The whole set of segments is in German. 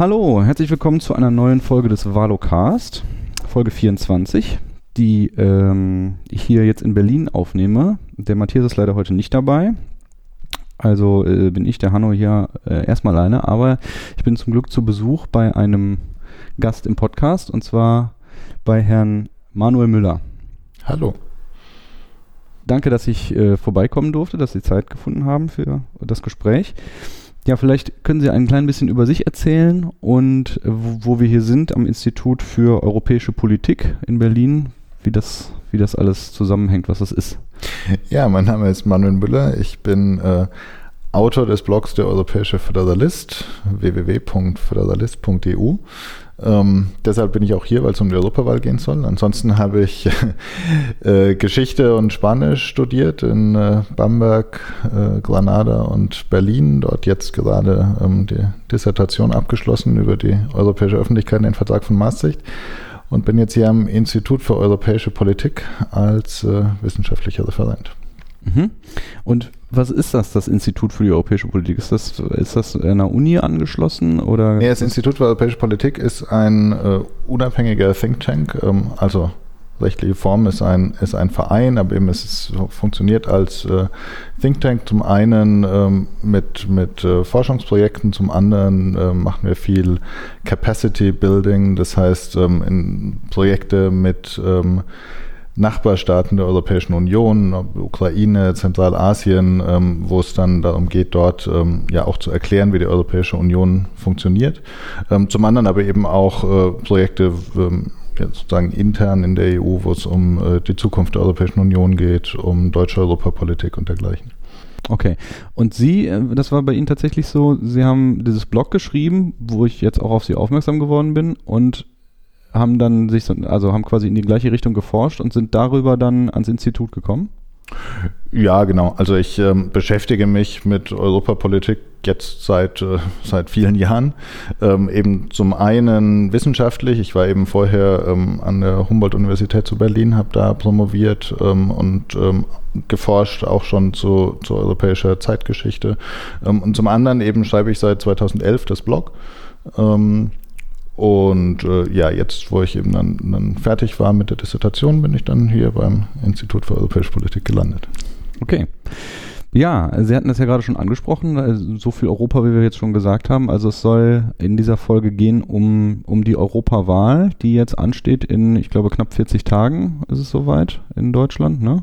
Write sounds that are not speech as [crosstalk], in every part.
Hallo, herzlich willkommen zu einer neuen Folge des Valocast, Folge 24, die ähm, ich hier jetzt in Berlin aufnehme. Der Matthias ist leider heute nicht dabei. Also äh, bin ich, der Hanno, hier äh, erstmal alleine, aber ich bin zum Glück zu Besuch bei einem Gast im Podcast und zwar bei Herrn Manuel Müller. Hallo. Danke, dass ich äh, vorbeikommen durfte, dass Sie Zeit gefunden haben für das Gespräch. Ja, vielleicht können Sie ein klein bisschen über sich erzählen und wo, wo wir hier sind am Institut für europäische Politik in Berlin, wie das, wie das alles zusammenhängt, was das ist. Ja, mein Name ist Manuel Müller. Ich bin äh, Autor des Blogs Der Europäische Föderalist, www.föderalist.eu. Ähm, deshalb bin ich auch hier, weil es um die Europawahl gehen soll. Ansonsten habe ich [laughs] äh, Geschichte und Spanisch studiert in äh, Bamberg, äh, Granada und Berlin. Dort jetzt gerade ähm, die Dissertation abgeschlossen über die europäische Öffentlichkeit, den Vertrag von Maastricht. Und bin jetzt hier am Institut für europäische Politik als äh, wissenschaftlicher Referent. Mhm. Und was ist das, das Institut für die europäische Politik? Ist das, ist das einer Uni angeschlossen? Oder nee, das Institut für europäische Politik ist ein äh, unabhängiger Think Tank, ähm, also rechtliche Form ist ein, ist ein Verein, aber eben es ist, funktioniert als äh, Think Tank zum einen ähm, mit, mit äh, Forschungsprojekten, zum anderen äh, machen wir viel Capacity Building, das heißt ähm, in Projekte mit ähm, Nachbarstaaten der Europäischen Union, Ukraine, Zentralasien, ähm, wo es dann darum geht, dort ähm, ja auch zu erklären, wie die Europäische Union funktioniert. Ähm, zum anderen aber eben auch äh, Projekte ähm, sozusagen intern in der EU, wo es um äh, die Zukunft der Europäischen Union geht, um deutsche Europapolitik und dergleichen. Okay. Und Sie, äh, das war bei Ihnen tatsächlich so, Sie haben dieses Blog geschrieben, wo ich jetzt auch auf Sie aufmerksam geworden bin und haben dann sich, so, also haben quasi in die gleiche Richtung geforscht und sind darüber dann ans Institut gekommen? Ja, genau. Also ich ähm, beschäftige mich mit Europapolitik jetzt seit, äh, seit vielen Jahren. Ähm, eben zum einen wissenschaftlich. Ich war eben vorher ähm, an der Humboldt-Universität zu Berlin, habe da promoviert ähm, und ähm, geforscht, auch schon zu, zu europäischer Zeitgeschichte. Ähm, und zum anderen eben schreibe ich seit 2011 das Blog. Und äh, ja, jetzt, wo ich eben dann, dann, fertig war mit der Dissertation, bin ich dann hier beim Institut für Europäische Politik gelandet. Okay. Ja, Sie hatten das ja gerade schon angesprochen, also so viel Europa, wie wir jetzt schon gesagt haben. Also es soll in dieser Folge gehen um, um die Europawahl, die jetzt ansteht in, ich glaube, knapp 40 Tagen ist es soweit in Deutschland, ne?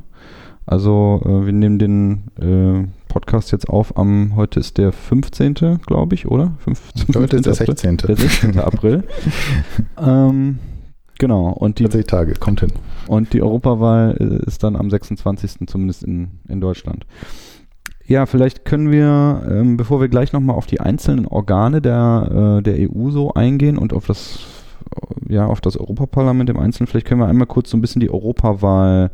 Also äh, wir nehmen den äh, Podcast jetzt auf am, heute ist der 15. glaube ich, oder? 15, heute ist der 16. Der 16. April. [laughs] ähm, genau. Und die, 40 Tage, kommt hin. Und die Europawahl äh, ist dann am 26. zumindest in, in Deutschland. Ja, vielleicht können wir, ähm, bevor wir gleich nochmal auf die einzelnen Organe der, äh, der EU so eingehen und auf das, ja, auf das Europaparlament im Einzelnen, vielleicht können wir einmal kurz so ein bisschen die Europawahl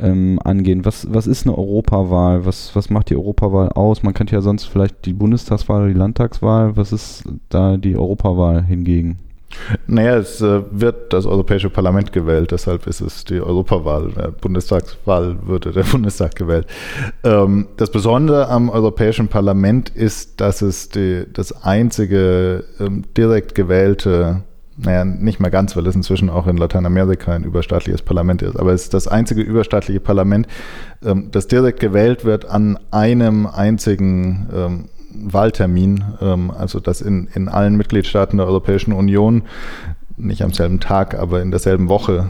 ähm, angehen. Was, was ist eine Europawahl? Was, was macht die Europawahl aus? Man kennt ja sonst vielleicht die Bundestagswahl die Landtagswahl. Was ist da die Europawahl hingegen? Naja, es äh, wird das Europäische Parlament gewählt, deshalb ist es die Europawahl. Der Bundestagswahl würde der [laughs] Bundestag gewählt. Ähm, das Besondere am Europäischen Parlament ist, dass es die, das einzige ähm, direkt gewählte naja, nicht mal ganz, weil es inzwischen auch in Lateinamerika ein überstaatliches Parlament ist, aber es ist das einzige überstaatliche Parlament, ähm, das direkt gewählt wird an einem einzigen ähm, Wahltermin, ähm, also dass in, in allen Mitgliedstaaten der Europäischen Union nicht am selben Tag, aber in derselben Woche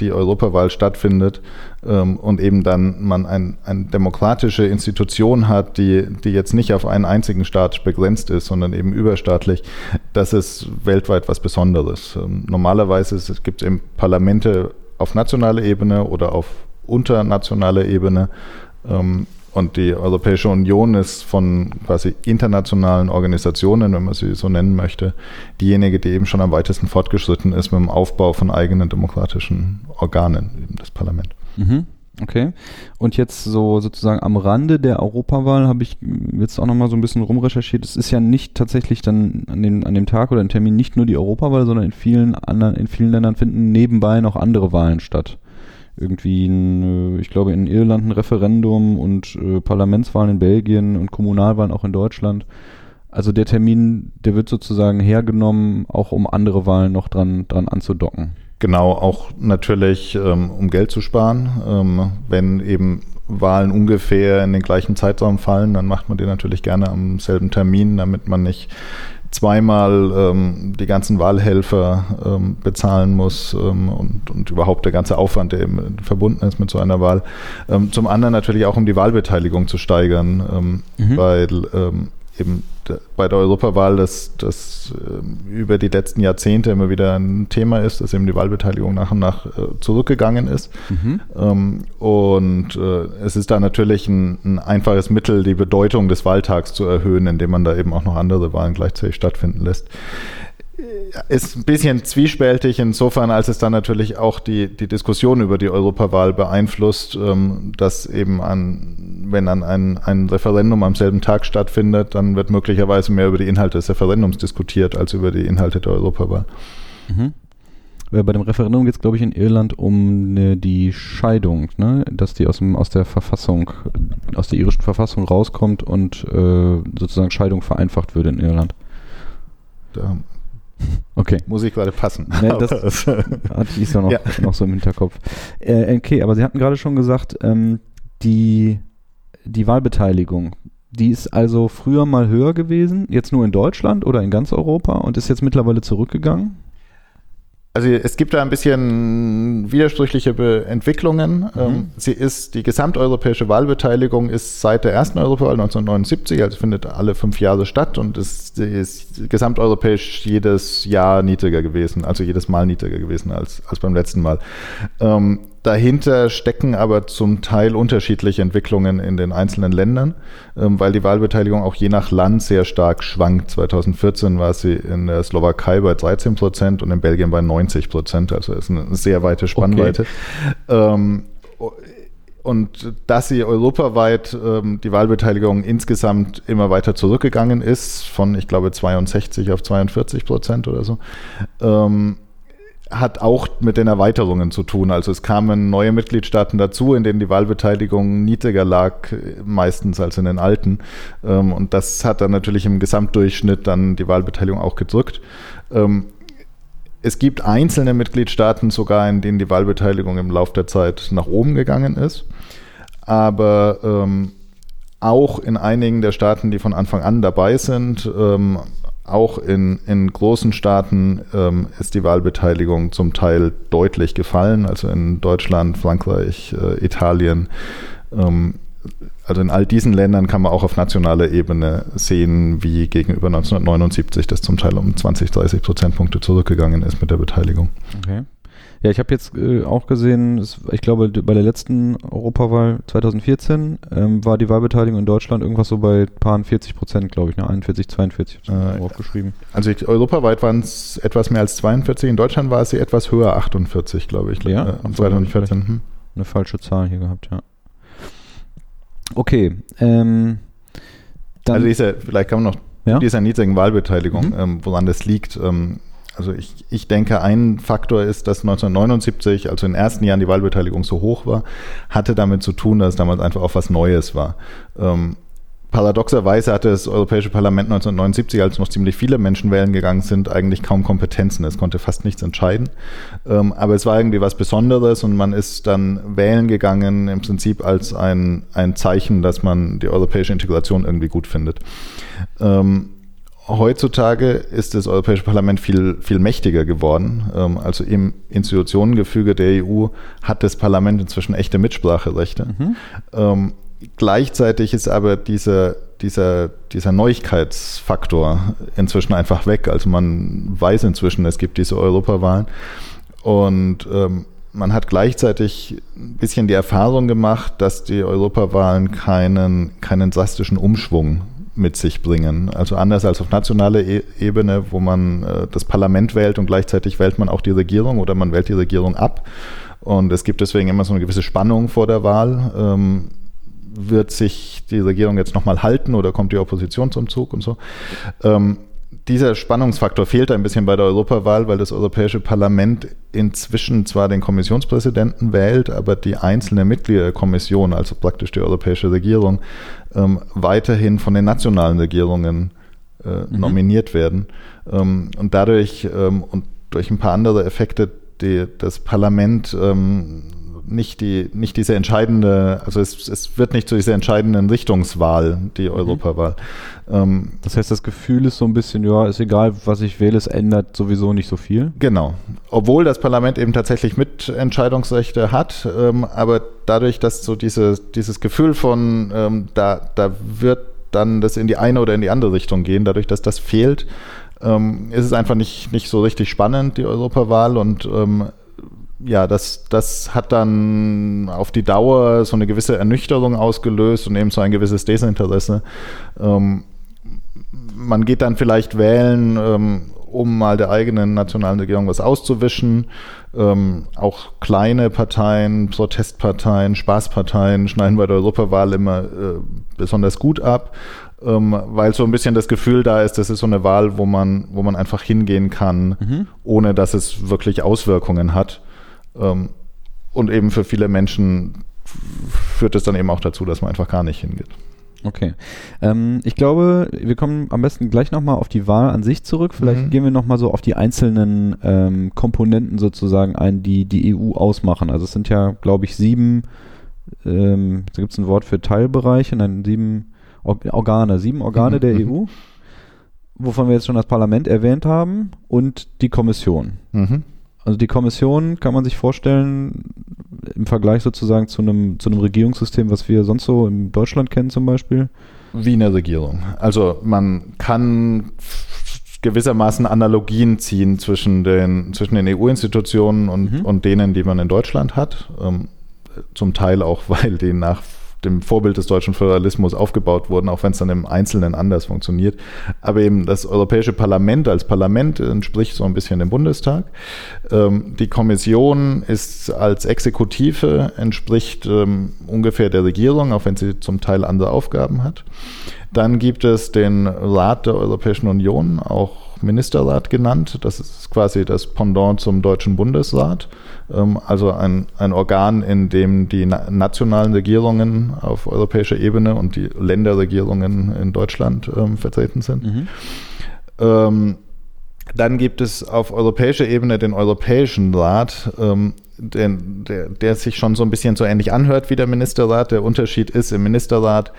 die Europawahl stattfindet und eben dann man ein, eine demokratische Institution hat, die, die jetzt nicht auf einen einzigen Staat begrenzt ist, sondern eben überstaatlich, das ist weltweit was Besonderes. Ähm, normalerweise gibt es eben Parlamente auf nationaler Ebene oder auf unternationaler Ebene. Ähm, und die Europäische Union ist von quasi internationalen Organisationen, wenn man sie so nennen möchte, diejenige, die eben schon am weitesten fortgeschritten ist mit dem Aufbau von eigenen demokratischen Organen, eben das Parlament. Mhm. Okay. Und jetzt so sozusagen am Rande der Europawahl habe ich jetzt auch nochmal so ein bisschen rumrecherchiert. Es ist ja nicht tatsächlich dann an dem, an dem Tag oder im Termin nicht nur die Europawahl, sondern in vielen anderen, in vielen Ländern finden nebenbei noch andere Wahlen statt irgendwie, ein, äh, ich glaube, in Irland ein Referendum und äh, Parlamentswahlen in Belgien und Kommunalwahlen auch in Deutschland. Also der Termin, der wird sozusagen hergenommen, auch um andere Wahlen noch dran, dran anzudocken. Genau, auch natürlich, ähm, um Geld zu sparen. Ähm, wenn eben Wahlen ungefähr in den gleichen Zeitraum fallen, dann macht man die natürlich gerne am selben Termin, damit man nicht zweimal ähm, die ganzen Wahlhelfer ähm, bezahlen muss ähm, und, und überhaupt der ganze Aufwand, der eben verbunden ist mit so einer Wahl. Ähm, zum anderen natürlich auch, um die Wahlbeteiligung zu steigern, ähm, mhm. weil ähm, eben bei der Europawahl das, das äh, über die letzten Jahrzehnte immer wieder ein Thema ist, dass eben die Wahlbeteiligung nach und nach äh, zurückgegangen ist. Mhm. Ähm, und äh, es ist da natürlich ein, ein, einfaches Mittel, die Bedeutung des Wahltags zu erhöhen, indem man da eben auch noch andere Wahlen gleichzeitig stattfinden lässt ist ein bisschen zwiespältig insofern, als es dann natürlich auch die, die Diskussion über die Europawahl beeinflusst, ähm, dass eben an, wenn dann ein, ein Referendum am selben Tag stattfindet, dann wird möglicherweise mehr über die Inhalte des Referendums diskutiert als über die Inhalte der Europawahl. Mhm. Bei dem Referendum geht es, glaube ich, in Irland um ne, die Scheidung, ne? dass die aus, dem, aus der Verfassung, aus der irischen Verfassung rauskommt und äh, sozusagen Scheidung vereinfacht würde in Irland. Da Okay. Muss ich gerade passen. Ja, das hatte ich so noch, ja. noch so im Hinterkopf. Äh, okay, aber Sie hatten gerade schon gesagt, ähm, die, die Wahlbeteiligung, die ist also früher mal höher gewesen, jetzt nur in Deutschland oder in ganz Europa und ist jetzt mittlerweile zurückgegangen? Also es gibt da ein bisschen widersprüchliche Entwicklungen. Mhm. Ähm, sie ist, die gesamteuropäische Wahlbeteiligung ist seit der ersten Europawahl 1979, also findet alle fünf Jahre statt und ist, ist gesamteuropäisch jedes Jahr niedriger gewesen, also jedes Mal niedriger gewesen als, als beim letzten Mal. Ähm, Dahinter stecken aber zum Teil unterschiedliche Entwicklungen in den einzelnen Ländern, ähm, weil die Wahlbeteiligung auch je nach Land sehr stark schwankt. 2014 war sie in der Slowakei bei 13 Prozent und in Belgien bei 90 Prozent. Also ist eine sehr weite Spannweite. Okay. Ähm, und dass sie europaweit ähm, die Wahlbeteiligung insgesamt immer weiter zurückgegangen ist, von ich glaube 62 auf 42 Prozent oder so, hat auch mit den Erweiterungen zu tun. Also es kamen neue Mitgliedstaaten dazu, in denen die Wahlbeteiligung niedriger lag, meistens als in den alten. Ähm, und das hat dann natürlich im Gesamtdurchschnitt dann die Wahlbeteiligung auch gedrückt. Ähm, es gibt einzelne Mitgliedstaaten sogar, in denen die Wahlbeteiligung im Laufe der Zeit nach oben gegangen ist. Aber ähm, auch in einigen der Staaten, die von Anfang an dabei sind, auch in, in großen Staaten ähm, ist die Wahlbeteiligung zum Teil deutlich gefallen, also in Deutschland, Frankreich, äh, Italien. Ähm, also in all diesen Ländern kann man auch auf nationaler Ebene sehen, wie gegenüber 1979 das zum Teil um 20, 30 Prozentpunkte zurückgegangen ist mit der Beteiligung. Okay. Ja, ich habe jetzt äh, auch gesehen, es, ich glaube, bei der letzten Europawahl 2014 ähm, war die Wahlbeteiligung in Deutschland irgendwas so bei paar 40 Prozent, glaube ich, ne? 41, 42 äh, aufgeschrieben. Also ich, europaweit waren es etwas mehr als 42, in Deutschland war sie etwas höher, 48, glaube ich. Ja, äh, 2014. Hm. Eine falsche Zahl hier gehabt, ja. Okay, ähm, dann also diese, vielleicht kann man noch ja? dieser niedrigen Wahlbeteiligung, mhm. ähm, woran das liegt. Ähm, also ich, ich denke, ein Faktor ist, dass 1979, also in den ersten Jahren die Wahlbeteiligung so hoch war, hatte damit zu tun, dass es damals einfach auch was Neues war. Ähm, paradoxerweise hatte das Europäische Parlament 1979, als noch ziemlich viele Menschen wählen gegangen sind, eigentlich kaum Kompetenzen. Es konnte fast nichts entscheiden. Ähm, aber es war irgendwie was Besonderes und man ist dann wählen gegangen im Prinzip als ein, ein Zeichen, dass man die europäische Integration irgendwie gut findet. Ähm, heutzutage ist das Europäische Parlament viel, viel mächtiger geworden. Ähm, also im Institutionengefüge der EU hat das Parlament inzwischen echte Mitspracherechte. Mhm. Ähm, gleichzeitig ist aber dieser, dieser, dieser Neuigkeitsfaktor inzwischen einfach weg. Also man weiß inzwischen, es gibt diese Europawahlen und ähm, man hat gleichzeitig ein bisschen die Erfahrung gemacht, dass die Europawahlen keinen, keinen drastischen Umschwung mit sich bringen. Also anders als auf nationaler e Ebene, wo man äh, das Parlament wählt und gleichzeitig wählt man auch die Regierung oder man wählt die Regierung ab. Und es gibt deswegen immer so eine gewisse Spannung vor der Wahl. Ähm, wird sich die Regierung jetzt nochmal halten oder kommt die Opposition zum Zug und so? Ähm, dieser Spannungsfaktor fehlt ein bisschen bei der Europawahl, weil das Europäische Parlament inzwischen zwar den Kommissionspräsidenten wählt, aber die einzelnen Mitglieder der Kommission, also praktisch die europäische Regierung, ähm, weiterhin von den nationalen Regierungen äh, mhm. nominiert werden. Ähm, und dadurch ähm, und durch ein paar andere Effekte die, das Parlament ähm, nicht, die, nicht diese entscheidende, also es, es wird nicht zu dieser entscheidenden Richtungswahl, die mhm. Europawahl. Ähm, das heißt, das Gefühl ist so ein bisschen, ja, ist egal, was ich wähle, es ändert sowieso nicht so viel. Genau. Obwohl das Parlament eben tatsächlich Mitentscheidungsrechte hat, ähm, aber dadurch, dass so diese, dieses Gefühl von, ähm, da, da wird dann das in die eine oder in die andere Richtung gehen, dadurch, dass das fehlt, ähm, ist es einfach nicht, nicht so richtig spannend, die Europawahl. Und ähm, ja, das, das hat dann auf die Dauer so eine gewisse Ernüchterung ausgelöst und eben so ein gewisses Desinteresse. Ähm, man geht dann vielleicht wählen, ähm, um mal der eigenen nationalen Regierung was auszuwischen. Ähm, auch kleine Parteien, Protestparteien, Spaßparteien schneiden bei der Europawahl immer äh, besonders gut ab ähm, weil so ein bisschen das Gefühl da ist, das ist so eine Wahl, wo man, wo man einfach hingehen kann, mhm. ohne dass es wirklich Auswirkungen hat. Ähm, und eben für viele Menschen führt es dann eben auch dazu, dass man einfach gar nicht hingeht. Okay. Ähm, ich glaube, wir kommen am besten gleich nochmal auf die Wahl an sich zurück. Vielleicht mhm. gehen wir nochmal so auf die einzelnen ähm, Komponenten sozusagen ein, die die EU ausmachen. Also es sind ja, glaube ich, sieben, ähm, da gibt es ein Wort für Teilbereiche, nein, sieben Organe, sieben Organe mhm. der mhm. EU, wovon wir jetzt schon das Parlament erwähnt haben, und die Kommission. Mhm. Also die Kommission kann man sich vorstellen, im Vergleich sozusagen zu einem, zu einem Regierungssystem, was wir sonst so in Deutschland kennen zum Beispiel. Wie eine Regierung. Also man kann gewissermaßen Analogien ziehen zwischen den, zwischen den EU-Institutionen und, mhm. und denen, die man in Deutschland hat. Ähm, zum Teil auch, [laughs] weil die nach dem Vorbild des deutschen Föderalismus aufgebaut wurden, auch wenn es dann im Einzelnen anders funktioniert. Aber eben das Europäische Parlament als Parlament entspricht so ein bisschen dem Bundestag. Ähm, die Kommission ist als Exekutive, entspricht ähm, ungefähr der Regierung, auch wenn sie zum Teil andere Aufgaben hat. Dann gibt es den Rat der Europäischen Union, auch Ministerrat genannt. Das ist quasi das Pendant zum Deutschen Bundesrat, also ein, ein Organ, in dem die nationalen Regierungen auf europäischer Ebene und die Länderregierungen in Deutschland ähm, vertreten sind. Mhm. Ähm, dann gibt es auf europäischer Ebene den Europäischen Rat, ähm, den, der, der, sich schon so ein bisschen so ähnlich anhört wie der Ministerrat. Der Unterschied ist, im Ministerrat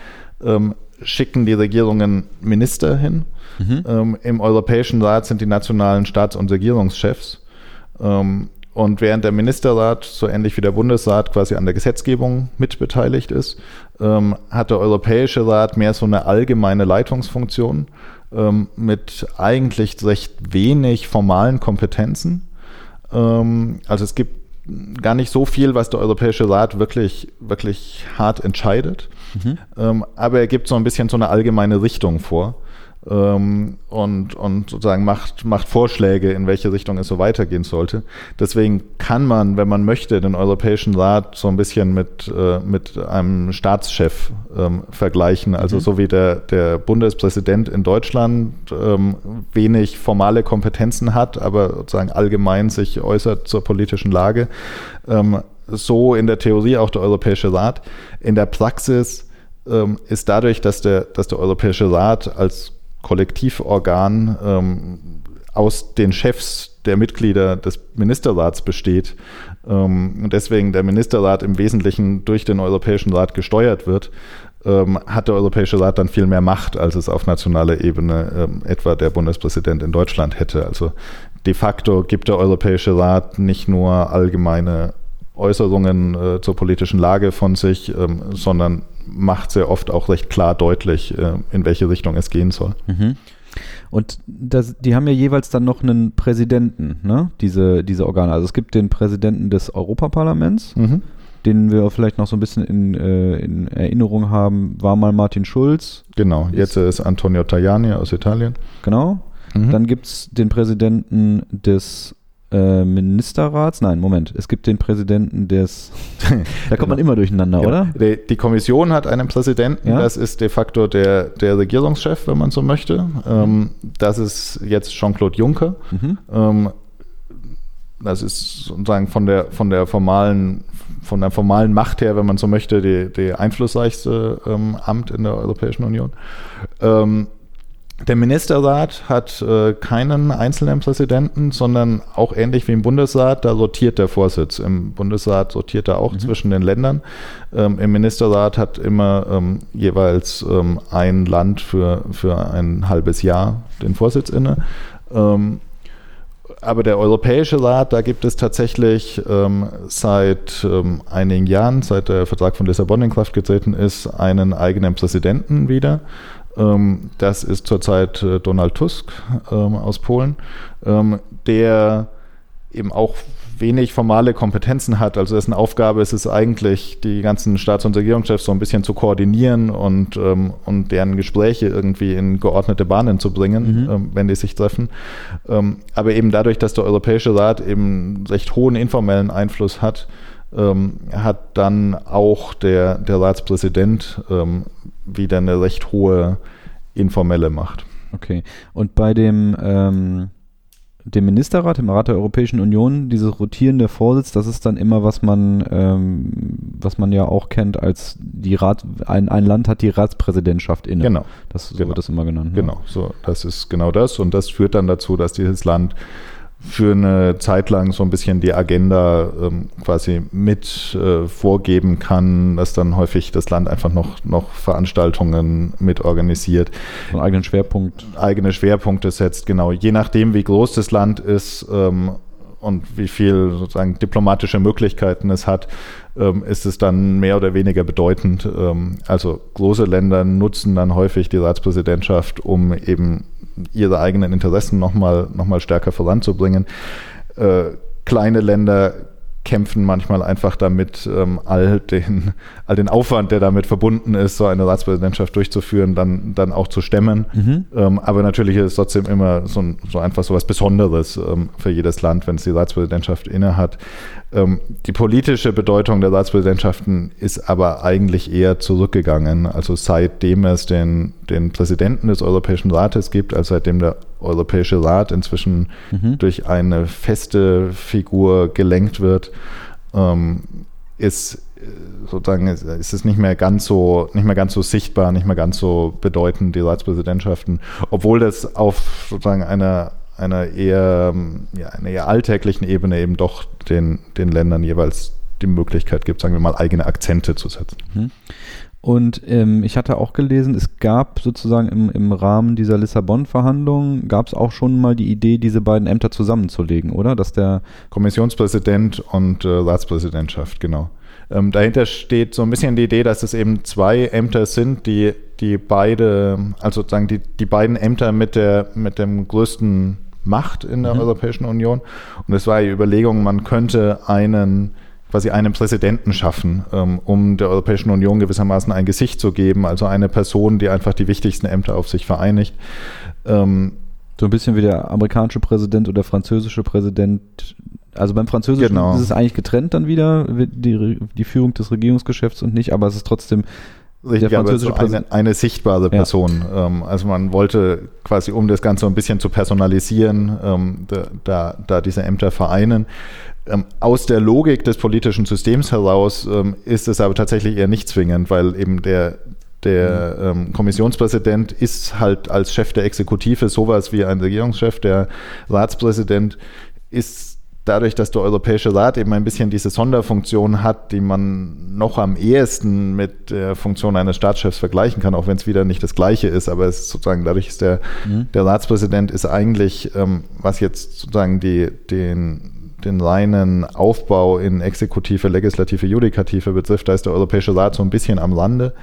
ähm, schicken die Regierungen Minister hin Mhm. Ähm, Im Europäischen Rat sind die nationalen Staats- und Regierungschefs. Und während der Ministerrat, so ähnlich wie der Bundesrat, quasi an der Gesetzgebung mitbeteiligt ist, ähm, hat der Europäische Rat mehr so eine allgemeine Leitungsfunktion ähm, mit eigentlich recht wenig formalen Kompetenzen. Ähm, also es gibt gar nicht so viel, was der Europäische Rat wirklich, wirklich hart entscheidet. Mhm. Ähm, aber er gibt so ein bisschen so eine allgemeine Richtung vor ähm, und, und sozusagen macht, macht Vorschläge, in welche Richtung es so weitergehen sollte. Deswegen kann man, wenn man möchte, den Europäischen Rat so ein bisschen mit, äh, mit einem Staatschef ähm, vergleichen. Also mhm. so wie der, der Bundespräsident in Deutschland ähm, wenig formale Kompetenzen hat, aber sozusagen allgemein sich äußert zur politischen Lage. Ähm, so in der Theorie auch der Europäische Rat. In der Praxis ähm, ist dadurch, dass der, dass der Europäische Rat als Kollektivorgan ähm, aus den Chefs der Mitglieder des Ministerrats besteht ähm, und deswegen der Ministerrat im Wesentlichen durch den Europäischen Rat gesteuert wird, ähm, hat der Europäische Rat dann viel mehr Macht, als es auf nationaler Ebene ähm, etwa der Bundespräsident in Deutschland hätte. Also de facto gibt der Europäische Rat nicht nur allgemeine Äußerungen äh, zur politischen Lage von sich, ähm, sondern macht sehr oft auch recht klar deutlich, äh, in welche Richtung es gehen soll. Mhm. Und das, die haben ja jeweils dann noch einen Präsidenten, ne? diese, diese Organe. Also es gibt den Präsidenten des Europaparlaments, mhm. den wir vielleicht noch so ein bisschen in, äh, in Erinnerung haben, war mal Martin Schulz. Genau, jetzt ist Antonio Tajani aus Italien. Genau. Mhm. Dann gibt es den Präsidenten des äh, Ministerrats. Nein, Moment. Es gibt den Präsidenten des. [laughs] da kommt man immer durcheinander, ja. oder? Die, die, Kommission hat einen Präsidenten. Ja? Das ist de facto der, der Regierungschef, wenn man so möchte. Ähm, das ist jetzt Jean-Claude Juncker. Mhm. Ähm, das ist sozusagen von der, von der formalen von der formalen Macht her, wenn man so möchte, die, die einflussreichste ähm, Amt in der Europäischen Union. Ähm, der Ministerrat hat äh, keinen einzelnen Präsidenten, sondern auch ähnlich wie im Bundesrat, da sortiert der Vorsitz. Im Bundesrat sortiert er auch mhm. zwischen den Ländern. Ähm, Im Ministerrat hat immer ähm, jeweils ähm, ein Land für, für ein halbes Jahr den Vorsitz inne. Ähm, aber der Europäische Rat, da gibt es tatsächlich ähm, seit ähm, einigen Jahren, seit der Vertrag von Lissabon in Kraft getreten ist, einen eigenen Präsidenten wieder. Ähm, das ist zurzeit äh, Donald Tusk ähm, aus Polen, ähm, der eben auch wenig formale Kompetenzen hat. Also dessen Aufgabe ist es eigentlich, die ganzen Staats- und Regierungschefs so ein bisschen zu koordinieren und, ähm, und deren Gespräche irgendwie in geordnete Bahnen zu bringen, mhm. ähm, wenn die sich treffen. Ähm, aber eben dadurch, dass der Europäische Rat eben recht hohen informellen Einfluss hat, hat dann auch der, der Ratspräsident wieder eine recht hohe informelle Macht. Okay. Und bei dem, ähm, dem Ministerrat, dem Rat der Europäischen Union, dieses rotierende Vorsitz, das ist dann immer, was man, ähm, was man ja auch kennt, als die Rat, ein, ein Land hat die Ratspräsidentschaft inne. Genau. Das, so genau. wird das immer genannt. Genau, ja. so, das ist genau das. Und das führt dann dazu, dass dieses Land für eine Zeit lang so ein bisschen die Agenda ähm, quasi mit äh, vorgeben kann, dass dann häufig das Land einfach noch, noch Veranstaltungen mit organisiert. Einen eigenen Schwerpunkt. Eigene Schwerpunkte setzt, genau. Je nachdem, wie groß das Land ist ähm, und wie viel sozusagen diplomatische Möglichkeiten es hat, ähm, ist es dann mehr oder weniger bedeutend. Ähm, also große Länder nutzen dann häufig die Ratspräsidentschaft, um eben ihre eigenen Interessen nochmal noch mal stärker voranzubringen. Äh, kleine Länder kämpfen manchmal einfach damit, ähm, all, den, all den Aufwand, der damit verbunden ist, so eine Ratspräsidentschaft durchzuführen, dann, dann auch zu stemmen. Mhm. Ähm, aber natürlich ist es trotzdem immer so, so einfach so was Besonderes ähm, für jedes Land, wenn es die Ratspräsidentschaft innehat. Ähm, die politische Bedeutung der Ratspräsidentschaften ist aber eigentlich eher zurückgegangen. Also seitdem es den, den Präsidenten des Europäischen Rates gibt, also seitdem der Europäische Rat inzwischen mhm. durch eine feste Figur gelenkt wird, ähm, ist äh, sozusagen ist es nicht mehr ganz so nicht mehr ganz so sichtbar, nicht mehr ganz so bedeutend die Ratspräsidentschaften, obwohl das auf sozusagen einer einer eher, ja, einer eher alltäglichen Ebene eben doch den, den Ländern jeweils die Möglichkeit gibt, sagen wir mal, eigene Akzente zu setzen. Mhm. Und ähm, ich hatte auch gelesen, es gab sozusagen im, im Rahmen dieser Lissabon-Verhandlungen, gab es auch schon mal die Idee, diese beiden Ämter zusammenzulegen, oder? Dass der Kommissionspräsident und äh, Ratspräsidentschaft, genau. Ähm, dahinter steht so ein bisschen die Idee, dass es eben zwei Ämter sind, die, die beide, also sozusagen die, die beiden Ämter mit der, mit dem größten Macht in der mhm. Europäischen Union. Und es war die Überlegung, man könnte einen quasi einen Präsidenten schaffen, ähm, um der Europäischen Union gewissermaßen ein Gesicht zu geben, also eine Person, die einfach die wichtigsten Ämter auf sich vereinigt. Ähm, so ein bisschen wie der amerikanische Präsident oder der französische Präsident. Also beim Französischen genau. ist es eigentlich getrennt dann wieder, die, die Führung des Regierungsgeschäfts und nicht, aber es ist trotzdem Richtig, der französische so eine, eine, sichtbare Person. Ja. Ähm, also man wollte quasi, um das Ganze ein bisschen zu personalisieren, ähm, da, da, da, diese Ämter vereinen. Ähm, aus der Logik des politischen Systems heraus ähm, ist es aber tatsächlich eher nicht zwingend, weil eben der, der mhm. ähm, Kommissionspräsident ist halt als Chef der Exekutive sowas wie ein Regierungschef. Der Ratspräsident ist dadurch, dass der Europäische Rat eben ein bisschen diese Sonderfunktion hat, die man noch am ehesten mit der Funktion eines Staatschefs vergleichen kann, auch wenn es wieder nicht das Gleiche ist, aber es ist sozusagen dadurch ist der, mhm. der Ratspräsident ist eigentlich, ähm, was jetzt sozusagen die, den, den reinen Aufbau in Exekutive, Legislative, Judikative betrifft, da ist der Europäische Rat so ein bisschen am Rande.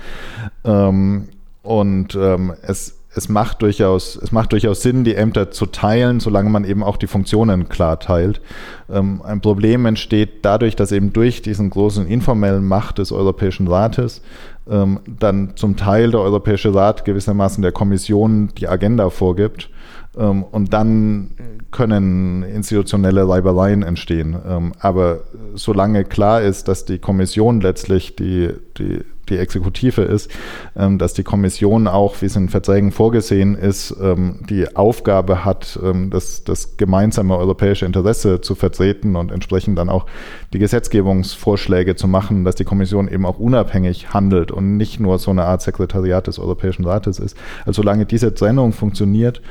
Ähm, und ähm, es es macht durchaus, es macht durchaus Sinn, die Ämter zu teilen, solange man eben auch die Funktionen klar teilt. Ähm, ein Problem entsteht dadurch, dass eben durch diesen großen informellen Macht des Europäischen Rates ähm, dann zum Teil der Europäische Rat gewissermaßen der Kommission die Agenda vorgibt. Ähm, und dann können institutionelle Reibereien entstehen. Ähm, aber solange klar ist, dass die Kommission letztlich die, die die Exekutive ist, ähm, dass die Kommission auch, wie es in Verträgen vorgesehen ist, ähm, die Aufgabe hat, ähm, das, das gemeinsame europäische Interesse zu vertreten und entsprechend dann auch die Gesetzgebungsvorschläge zu machen, dass die Kommission eben auch unabhängig handelt und nicht nur so eine Art Sekretariat des Europäischen Rates ist. Also solange diese Trennung funktioniert,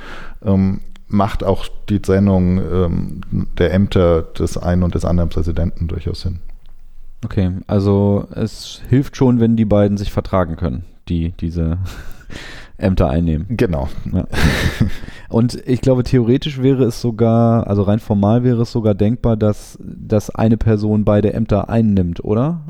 ähm, macht auch die Trennung ähm, der Ämter des einen und des anderen Präsidenten durchaus Sinn. Okay, also es hilft schon, wenn die beiden sich vertragen können, die diese [laughs] Ämter einnehmen. Genau. Ja. Und ich glaube, theoretisch wäre es sogar, also rein formal wäre es sogar denkbar, dass, dass eine Person beide Ämter einnimmt, oder?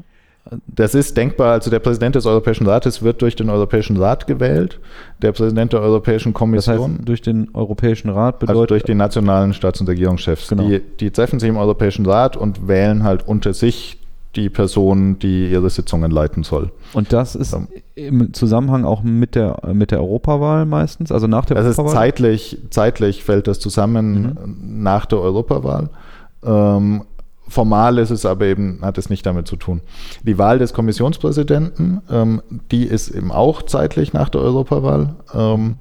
Das ist denkbar. Also der Präsident des Europäischen Rates wird durch den Europäischen Rat gewählt. Der Präsident der Europäischen Kommission. Das heißt, durch den Europäischen Rat also bedeutet. Also durch die nationalen Staats- und Regierungschefs. Genau. Die, die treffen sich im Europäischen Rat und wählen halt unter sich die Person, die ihre Sitzungen leiten soll. Und das ist ähm, im Zusammenhang auch mit der, mit der Europawahl meistens, also nach der das Europawahl? Ist zeitlich, zeitlich fällt das zusammen mhm. nach der Europawahl. Ähm, formal ist es aber eben, hat es nicht damit zu tun. Die Wahl des Kommissionspräsidenten, ähm, die ist eben auch zeitlich nach der Europawahl. Ähm,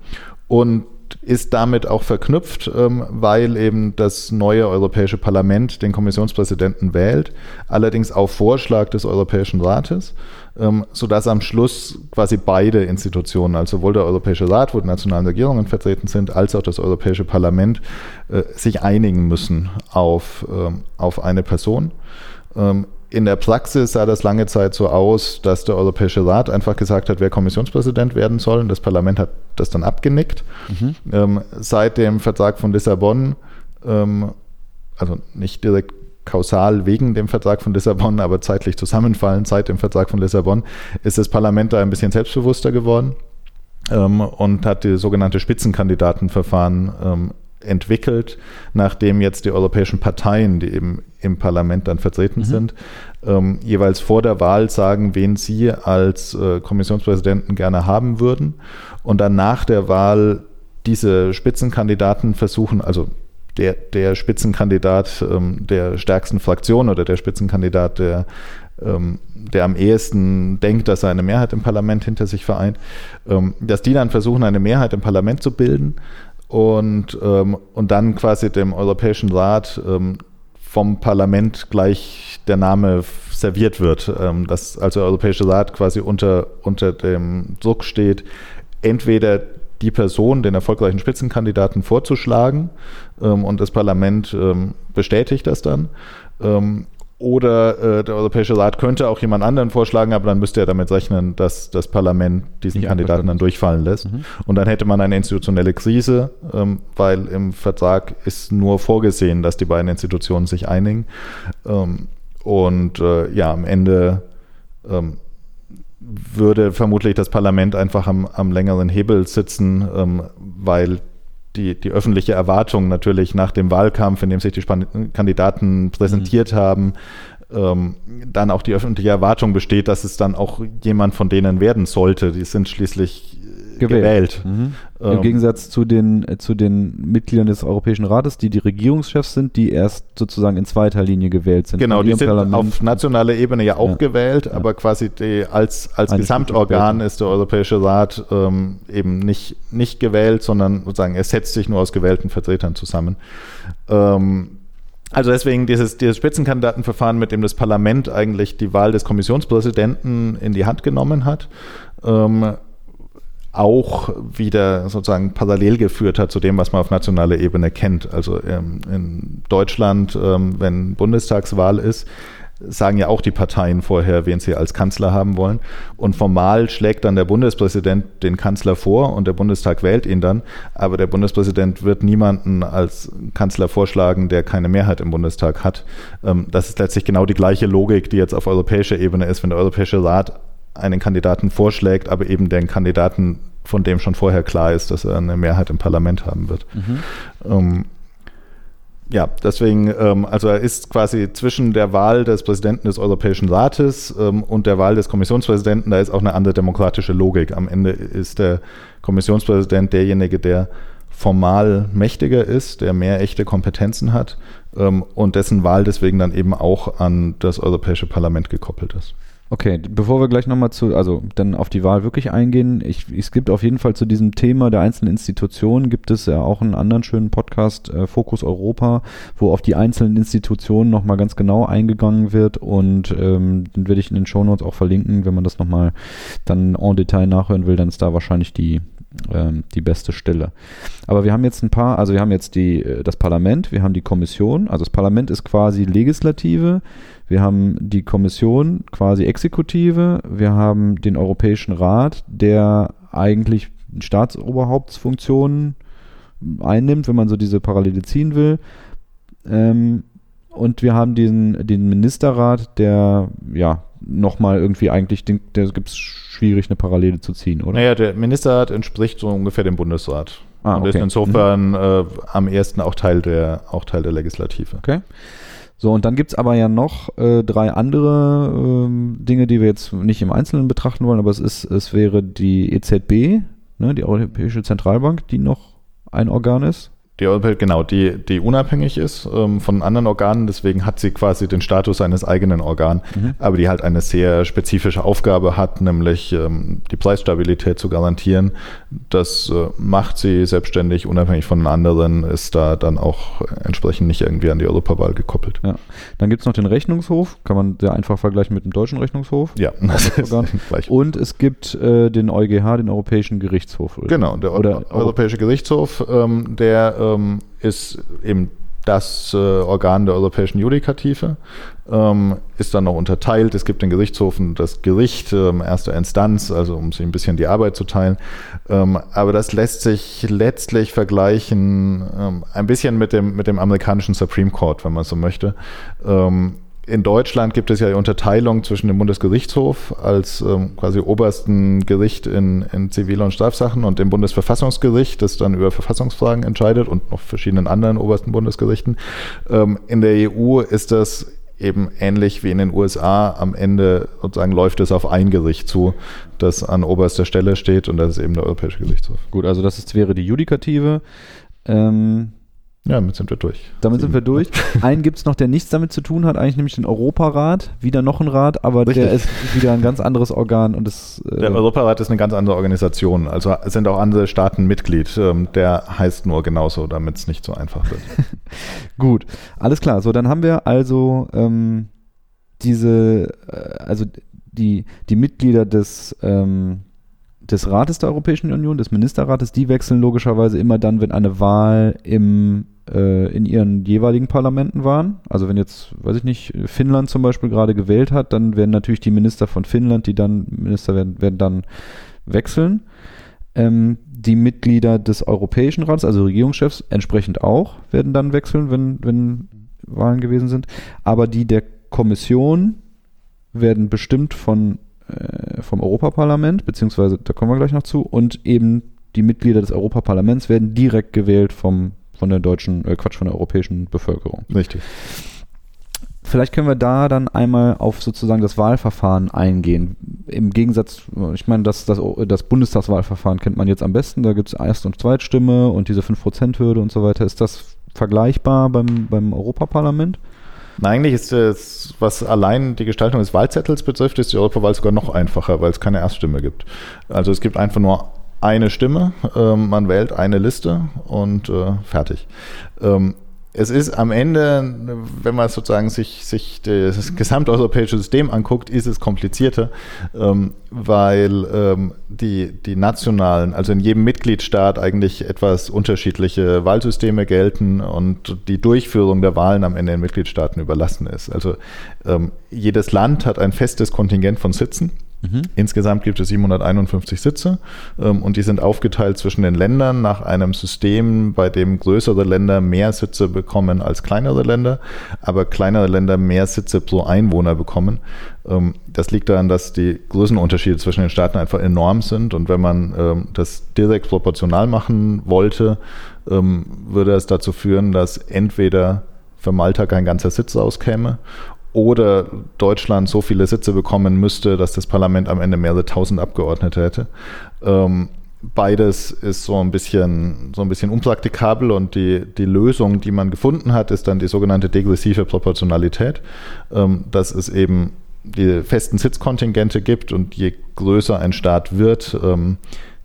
und ist damit auch verknüpft, ähm, weil eben das neue Europäische Parlament den Kommissionspräsidenten wählt, allerdings auf Vorschlag des Europäischen Rates, ähm, sodass am Schluss quasi beide Institutionen, also sowohl der Europäische Rat, wo die nationalen Regierungen vertreten sind, als auch das Europäische Parlament, äh, sich einigen müssen auf, ähm, auf eine Person in der Praxis sah das lange Zeit so aus, dass der Europäische Rat einfach gesagt hat, wer Kommissionspräsident werden soll. Und das Parlament hat das dann abgenickt. Mhm. Ähm, seit dem Vertrag von Lissabon, ähm, also nicht direkt kausal wegen dem Vertrag von Lissabon, aber zeitlich zusammenfallend seit dem Vertrag von Lissabon, ist das Parlament da ein bisschen selbstbewusster geworden ähm, und hat die sogenannte Spitzenkandidatenverfahren ähm, entwickelt, nachdem jetzt die europäischen Parteien, die eben im Parlament dann vertreten mhm. sind, ähm, jeweils vor der Wahl sagen, wen sie als äh, Kommissionspräsidenten gerne haben würden und dann nach der Wahl diese Spitzenkandidaten versuchen, also der, der Spitzenkandidat ähm, der stärksten Fraktion oder der Spitzenkandidat der ähm, der am ehesten denkt, dass er eine Mehrheit im Parlament hinter sich vereint, ähm, dass die dann versuchen, eine Mehrheit im Parlament zu bilden und, ähm, und dann quasi dem Europäischen Rat ähm, vom Parlament gleich der Name serviert wird, ähm, dass also der Europäische Rat quasi unter, unter dem Druck steht, entweder die Person, den erfolgreichen Spitzenkandidaten vorzuschlagen ähm, und das Parlament ähm, bestätigt das dann ähm, oder äh, der Europäische Rat könnte auch jemand anderen vorschlagen, aber dann müsste er damit rechnen, dass das Parlament diesen ja, Kandidaten dann durchfallen lässt. Mhm. Und dann hätte man eine institutionelle Krise, ähm, weil im Vertrag ist nur vorgesehen, dass die beiden Institutionen sich einigen. Ähm, und äh, ja, am Ende ähm, würde vermutlich das Parlament einfach am, am längeren Hebel sitzen, ähm, weil die, die öffentliche Erwartung natürlich nach dem Wahlkampf, in dem sich die Span Kandidaten präsentiert mhm. haben, ähm, dann auch die öffentliche Erwartung besteht, dass es dann auch jemand von denen werden sollte. Die sind schließlich gewählt. gewählt. Mhm. Ähm, Im Gegensatz zu den, zu den Mitgliedern des Europäischen Rates, die die Regierungschefs sind, die erst sozusagen in zweiter Linie gewählt sind. Genau, die sind Parlament. auf nationaler Ebene ja auch ja. gewählt, aber quasi die, als, als Gesamtorgan ist der Europäische Rat ähm, eben nicht, nicht gewählt, sondern sozusagen er setzt sich nur aus gewählten Vertretern zusammen. Ähm, also deswegen dieses, dieses Spitzenkandidatenverfahren, mit dem das Parlament eigentlich die Wahl des Kommissionspräsidenten in die Hand genommen hat. Ähm, auch wieder sozusagen parallel geführt hat zu dem, was man auf nationaler Ebene kennt. Also ähm, in Deutschland, ähm, wenn Bundestagswahl ist, sagen ja auch die Parteien vorher, wen sie als Kanzler haben wollen. Und formal schlägt dann der Bundespräsident den Kanzler vor und der Bundestag wählt ihn dann. Aber der Bundespräsident wird niemanden als Kanzler vorschlagen, der keine Mehrheit im Bundestag hat. Ähm, das ist letztlich genau die gleiche Logik, die jetzt auf europäischer Ebene ist, wenn der Europäische Rat einen Kandidaten vorschlägt, aber eben den Kandidaten, von dem schon vorher klar ist, dass er eine Mehrheit im Parlament haben wird. Mhm. Ähm, ja, deswegen, ähm, also er ist quasi zwischen der Wahl des Präsidenten des Europäischen Rates ähm, und der Wahl des Kommissionspräsidenten, da ist auch eine andere demokratische Logik. Am Ende ist der Kommissionspräsident derjenige, der formal mächtiger ist, der mehr echte Kompetenzen hat ähm, und dessen Wahl deswegen dann eben auch an das Europäische Parlament gekoppelt ist. Okay, bevor wir gleich nochmal zu, also dann auf die Wahl wirklich eingehen, ich, es gibt auf jeden Fall zu diesem Thema der einzelnen Institutionen, gibt es ja auch einen anderen schönen Podcast, äh, Fokus Europa, wo auf die einzelnen Institutionen nochmal ganz genau eingegangen wird und ähm, den werde ich in den Shownotes auch verlinken, wenn man das nochmal dann en Detail nachhören will, dann ist da wahrscheinlich die, ähm, die beste Stelle. Aber wir haben jetzt ein paar, also wir haben jetzt die, äh, das Parlament, wir haben die Kommission, also das Parlament ist quasi Legislative, wir haben die Kommission, quasi Exekutive. Wir haben den Europäischen Rat, der eigentlich Staatsoberhauptsfunktionen einnimmt, wenn man so diese Parallele ziehen will. Ähm, und wir haben diesen, den Ministerrat, der ja nochmal irgendwie eigentlich, den, der gibt es schwierig, eine Parallele zu ziehen, oder? Naja, der Ministerrat entspricht so ungefähr dem Bundesrat. Ah, und okay. ist insofern mhm. äh, am ersten auch Teil der, auch Teil der Legislative. Okay. So, und dann gibt es aber ja noch äh, drei andere ähm, Dinge, die wir jetzt nicht im Einzelnen betrachten wollen, aber es ist, es wäre die EZB, ne, die Europäische Zentralbank, die noch ein Organ ist. Die Europäische, genau, die, die unabhängig ist ähm, von anderen Organen, deswegen hat sie quasi den Status eines eigenen Organs, mhm. aber die halt eine sehr spezifische Aufgabe hat, nämlich ähm, die Preisstabilität zu garantieren. Das äh, macht sie selbstständig, unabhängig von anderen, ist da dann auch entsprechend nicht irgendwie an die Europawahl gekoppelt. Ja. Dann gibt es noch den Rechnungshof, kann man sehr einfach vergleichen mit dem deutschen Rechnungshof. Ja, [laughs] das ist [laughs] gleich. Und es gibt äh, den EuGH, den Europäischen Gerichtshof. Genau, der Oder Europäische Gerichtshof, ähm, der ähm, ist eben das äh, Organ der europäischen Judikative, ähm, ist dann noch unterteilt. Es gibt den Gerichtshof und das Gericht ähm, erster Instanz, also um sich ein bisschen die Arbeit zu teilen. Ähm, aber das lässt sich letztlich vergleichen ähm, ein bisschen mit dem, mit dem amerikanischen Supreme Court, wenn man so möchte. In Deutschland gibt es ja die Unterteilung zwischen dem Bundesgerichtshof als ähm, quasi obersten Gericht in, in Zivil- und Strafsachen und dem Bundesverfassungsgericht, das dann über Verfassungsfragen entscheidet und noch verschiedenen anderen obersten Bundesgerichten. Ähm, in der EU ist das eben ähnlich wie in den USA. Am Ende sozusagen läuft es auf ein Gericht zu, das an oberster Stelle steht und das ist eben der Europäische Gerichtshof. Gut, also das ist, wäre die Judikative. Ähm ja, damit sind wir durch. Damit sind wir durch. Einen gibt es noch, der nichts damit zu tun hat, eigentlich nämlich den Europarat. Wieder noch ein Rat, aber Richtig. der ist wieder ein ganz anderes Organ. und das, äh Der Europarat ist eine ganz andere Organisation. Also sind auch andere Staaten Mitglied. Ähm, der heißt nur genauso, damit es nicht so einfach wird. [laughs] Gut, alles klar. So, dann haben wir also ähm, diese, äh, also die, die Mitglieder des ähm, des Rates der Europäischen Union, des Ministerrates, die wechseln logischerweise immer dann, wenn eine Wahl im äh, in ihren jeweiligen Parlamenten waren. Also wenn jetzt, weiß ich nicht, Finnland zum Beispiel gerade gewählt hat, dann werden natürlich die Minister von Finnland, die dann Minister werden, werden dann wechseln. Ähm, die Mitglieder des Europäischen Rates, also Regierungschefs, entsprechend auch, werden dann wechseln, wenn, wenn Wahlen gewesen sind. Aber die der Kommission werden bestimmt von, äh, vom Europaparlament, beziehungsweise da kommen wir gleich noch zu, und eben die Mitglieder des Europaparlaments werden direkt gewählt vom von der deutschen, äh, Quatsch, von der europäischen Bevölkerung. Richtig. Vielleicht können wir da dann einmal auf sozusagen das Wahlverfahren eingehen. Im Gegensatz, ich meine, das, das, das Bundestagswahlverfahren kennt man jetzt am besten. Da gibt es Erst- und Zweitstimme und diese 5%-Hürde und so weiter. Ist das vergleichbar beim, beim Europaparlament? Na, eigentlich ist es, was allein die Gestaltung des Wahlzettels betrifft, ist die Europawahl sogar noch einfacher, weil es keine Erststimme gibt. Also es gibt einfach nur eine Stimme, ähm, man wählt eine Liste und äh, fertig. Ähm, es ist am Ende, wenn man sozusagen sich, sich das gesamteuropäische System anguckt, ist es komplizierter, ähm, weil ähm, die, die nationalen, also in jedem Mitgliedstaat eigentlich etwas unterschiedliche Wahlsysteme gelten und die Durchführung der Wahlen am Ende den Mitgliedstaaten überlassen ist. Also ähm, jedes Land hat ein festes Kontingent von Sitzen Mhm. Insgesamt gibt es 751 Sitze ähm, und die sind aufgeteilt zwischen den Ländern nach einem System, bei dem größere Länder mehr Sitze bekommen als kleinere Länder, aber kleinere Länder mehr Sitze pro Einwohner bekommen. Ähm, das liegt daran, dass die Größenunterschiede zwischen den Staaten einfach enorm sind und wenn man ähm, das direkt proportional machen wollte, ähm, würde es dazu führen, dass entweder für Malta kein ganzer Sitz rauskäme oder Deutschland so viele Sitze bekommen müsste, dass das Parlament am Ende mehrere tausend Abgeordnete hätte. Ähm, beides ist so ein bisschen, so ein bisschen unpraktikabel und die, die Lösung, die man gefunden hat, ist dann die sogenannte degressive Proportionalität. Ähm, das ist eben die festen Sitzkontingente gibt und je größer ein Staat wird, ähm,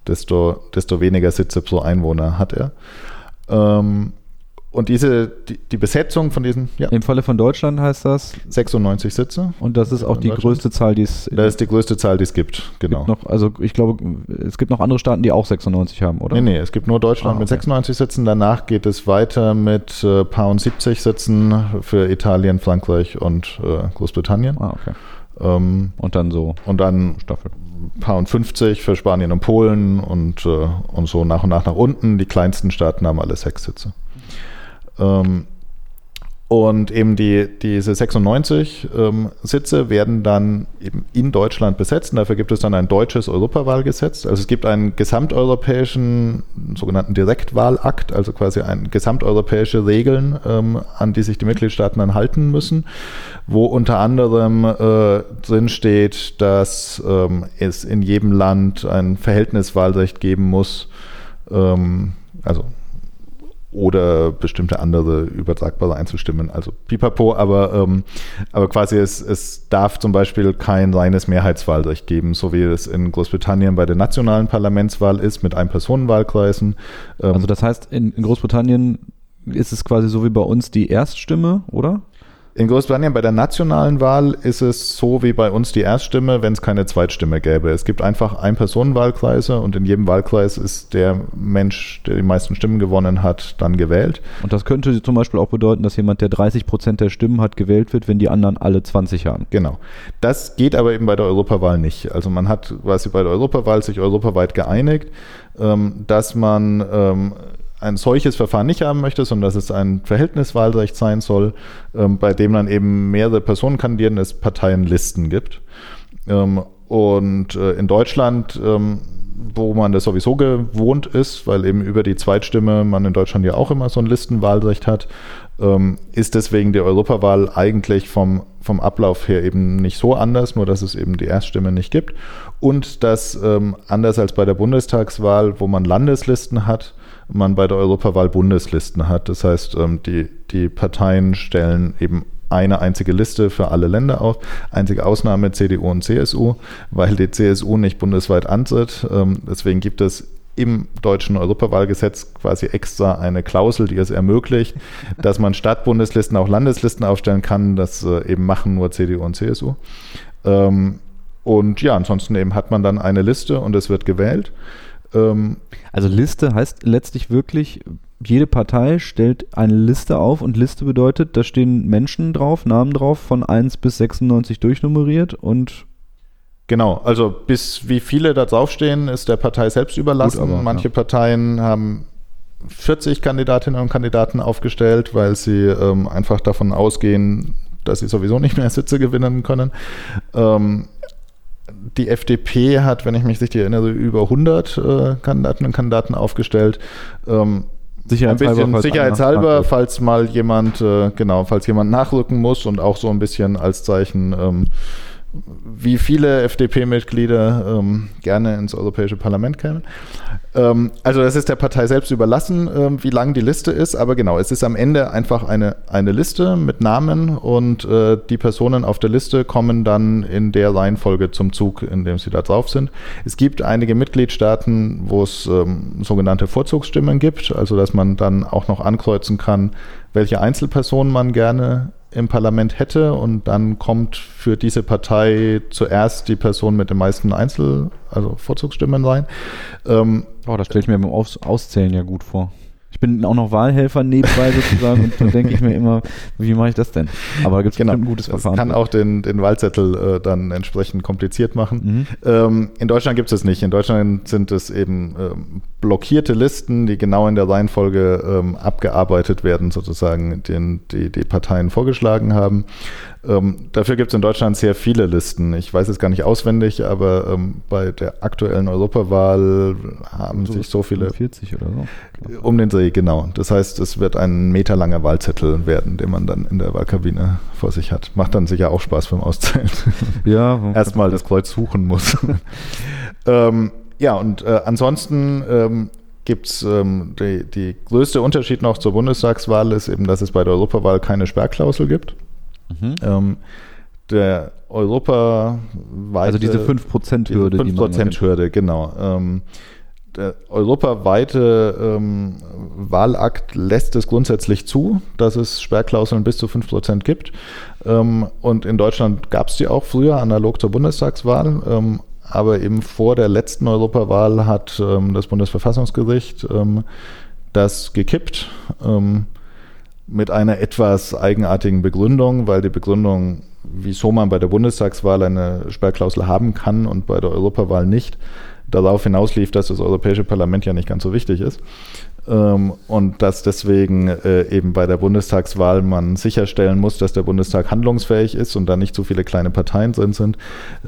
desto, desto weniger Sitze pro Einwohner hat er. Ähm, und diese, die, die, Besetzung von diesen. Ja. Im Falle von Deutschland heißt das? 96 Sitze. Und das ist auch die größte Zahl, die es. Das ist die größte Zahl, die es gibt, genau. Gibt noch, also ich glaube, es gibt noch andere Staaten, die auch 96 haben, oder? Nee, nee, es gibt nur Deutschland ah, okay. mit 96 Sitzen. Danach geht es weiter mit äh, paar 70 Sitzen für Italien, Frankreich und äh, Großbritannien. Ah, okay. Ähm, und dann so. Und dann Staffel. Paar und 50 für Spanien und Polen und, äh, und so nach und nach nach unten. Die kleinsten Staaten haben alle sechs Sitze. Ähm, und eben die, diese 96 ähm, Sitze werden dann eben in Deutschland besetzt. Und dafür gibt es dann ein deutsches Europawahlgesetz. Also es gibt einen gesamteuropäischen sogenannten Direktwahlakt, also quasi ein gesamteuropäische Regeln, ähm, an die sich die Mitgliedstaaten dann halten müssen, wo unter anderem äh, drin steht, dass ähm, es in jedem Land ein Verhältniswahlrecht geben muss. Ähm, also oder bestimmte andere übertragbare Einzelstimmen. Also pipapo, aber, ähm, aber quasi es, es darf zum Beispiel kein reines Mehrheitswahlrecht geben, so wie es in Großbritannien bei der nationalen Parlamentswahl ist, mit Ein-Personen-Wahlkreisen. Ähm, also das heißt, in, in Großbritannien ist es quasi so wie bei uns die Erststimme, oder? In Großbritannien bei der nationalen Wahl ist es so wie bei uns die Erststimme, wenn es keine Zweitstimme gäbe. Es gibt einfach Ein-Personen-Wahlkreise und in jedem Wahlkreis ist der Mensch, der die meisten Stimmen gewonnen hat, dann gewählt. Und das könnte zum Beispiel auch bedeuten, dass jemand, der 30 Prozent der Stimmen hat, gewählt wird, wenn die anderen alle 20 haben. Genau. Das geht aber eben bei der Europawahl nicht. Also man hat quasi bei der Europawahl sich europaweit geeinigt, ähm, dass man ähm, ein solches Verfahren nicht haben möchte, sondern dass es ein Verhältniswahlrecht sein soll, ähm, bei dem dann eben mehrere Personen kandidieren, es Parteienlisten gibt. Ähm, und äh, in Deutschland, ähm, wo man das sowieso gewohnt ist, weil eben über die Zweitstimme man in Deutschland ja auch immer so ein Listenwahlrecht hat, ähm, ist deswegen die Europawahl eigentlich vom, vom Ablauf her eben nicht so anders, nur dass es eben die Erststimme nicht gibt. Und dass ähm, anders als bei der Bundestagswahl, wo man Landeslisten hat, man bei der Europawahl Bundeslisten hat. Das heißt, ähm, die, die Parteien stellen eben eine einzige Liste für alle Länder auf. Einzige Ausnahme CDU und CSU, weil die CSU nicht bundesweit antritt. Ähm, deswegen gibt es im deutschen Europawahlgesetz quasi extra eine Klausel, die es ermöglicht, dass man statt Bundeslisten auch Landeslisten aufstellen kann. Das äh, eben machen nur CDU und CSU. Ähm, und ja, ansonsten eben hat man dann eine Liste und es wird gewählt. Ähm, also Liste heißt letztlich wirklich, jede Partei stellt eine Liste auf und Liste bedeutet, da stehen Menschen drauf, Namen drauf, von 1 bis 96 durchnummeriert und Genau, also bis wie viele da draufstehen, ist der Partei selbst überlassen. Gut, aber, Manche ja. Parteien haben 40 Kandidatinnen und Kandidaten aufgestellt, weil sie ähm, einfach davon ausgehen, dass sie sowieso nicht mehr Sitze gewinnen können. Ähm, die FDP hat, wenn ich mich richtig erinnere, über 100 äh, Kandidaten und Kandidaten aufgestellt. Ähm, Sicherheitshalber, ein bisschen sicherheitshalber, falls mal jemand, äh, genau, falls jemand nachrücken muss und auch so ein bisschen als Zeichen, ähm, wie viele FDP-Mitglieder ähm, gerne ins Europäische Parlament kämen. Ähm, also das ist der Partei selbst überlassen, ähm, wie lang die Liste ist, aber genau, es ist am Ende einfach eine, eine Liste mit Namen und äh, die Personen auf der Liste kommen dann in der Reihenfolge zum Zug, in dem sie da drauf sind. Es gibt einige Mitgliedstaaten, wo es ähm, sogenannte Vorzugsstimmen gibt, also dass man dann auch noch ankreuzen kann, welche Einzelpersonen man gerne im Parlament hätte und dann kommt für diese Partei zuerst die Person mit den meisten Einzel-, also Vorzugsstimmen rein. Ähm, oh, das stelle ich mir beim Aus Auszählen ja gut vor. Ich bin auch noch Wahlhelfer nebenbei [laughs] sozusagen und dann denke ich mir immer, wie mache ich das denn? Aber da gibt es genau. ein gutes Verfahren. Das kann auch den, den Wahlzettel äh, dann entsprechend kompliziert machen. Mhm. Ähm, in Deutschland gibt es es nicht. In Deutschland sind es eben ähm, blockierte Listen, die genau in der Reihenfolge ähm, abgearbeitet werden, sozusagen, den die, die Parteien vorgeschlagen haben. Ähm, dafür gibt es in Deutschland sehr viele Listen. Ich weiß es gar nicht auswendig, aber ähm, bei der aktuellen Europawahl haben so sich so viele. 40 oder so. Um den Dreh, genau. Das heißt, es wird ein meterlanger Wahlzettel werden, den man dann in der Wahlkabine vor sich hat. Macht dann sicher auch Spaß beim Auszählen. [laughs] Ja. Erstmal das Kreuz suchen muss. [laughs] ähm, ja, und äh, ansonsten ähm, gibt es ähm, die, die größte Unterschied noch zur Bundestagswahl ist eben, dass es bei der Europawahl keine Sperrklausel gibt. Mhm. Ähm, der Europa Also diese 5%-Hürde. 5%-Hürde, genau. Ähm, der europaweite ähm, Wahlakt lässt es grundsätzlich zu, dass es Sperrklauseln bis zu 5% gibt. Ähm, und in Deutschland gab es die auch früher, analog zur Bundestagswahl. Ähm, aber eben vor der letzten Europawahl hat ähm, das Bundesverfassungsgericht ähm, das gekippt ähm, mit einer etwas eigenartigen Begründung, weil die Begründung, wieso man bei der Bundestagswahl eine Sperrklausel haben kann und bei der Europawahl nicht, darauf hinauslief, dass das Europäische Parlament ja nicht ganz so wichtig ist. Ähm, und dass deswegen äh, eben bei der Bundestagswahl man sicherstellen muss, dass der Bundestag handlungsfähig ist und da nicht zu viele kleine Parteien drin sind,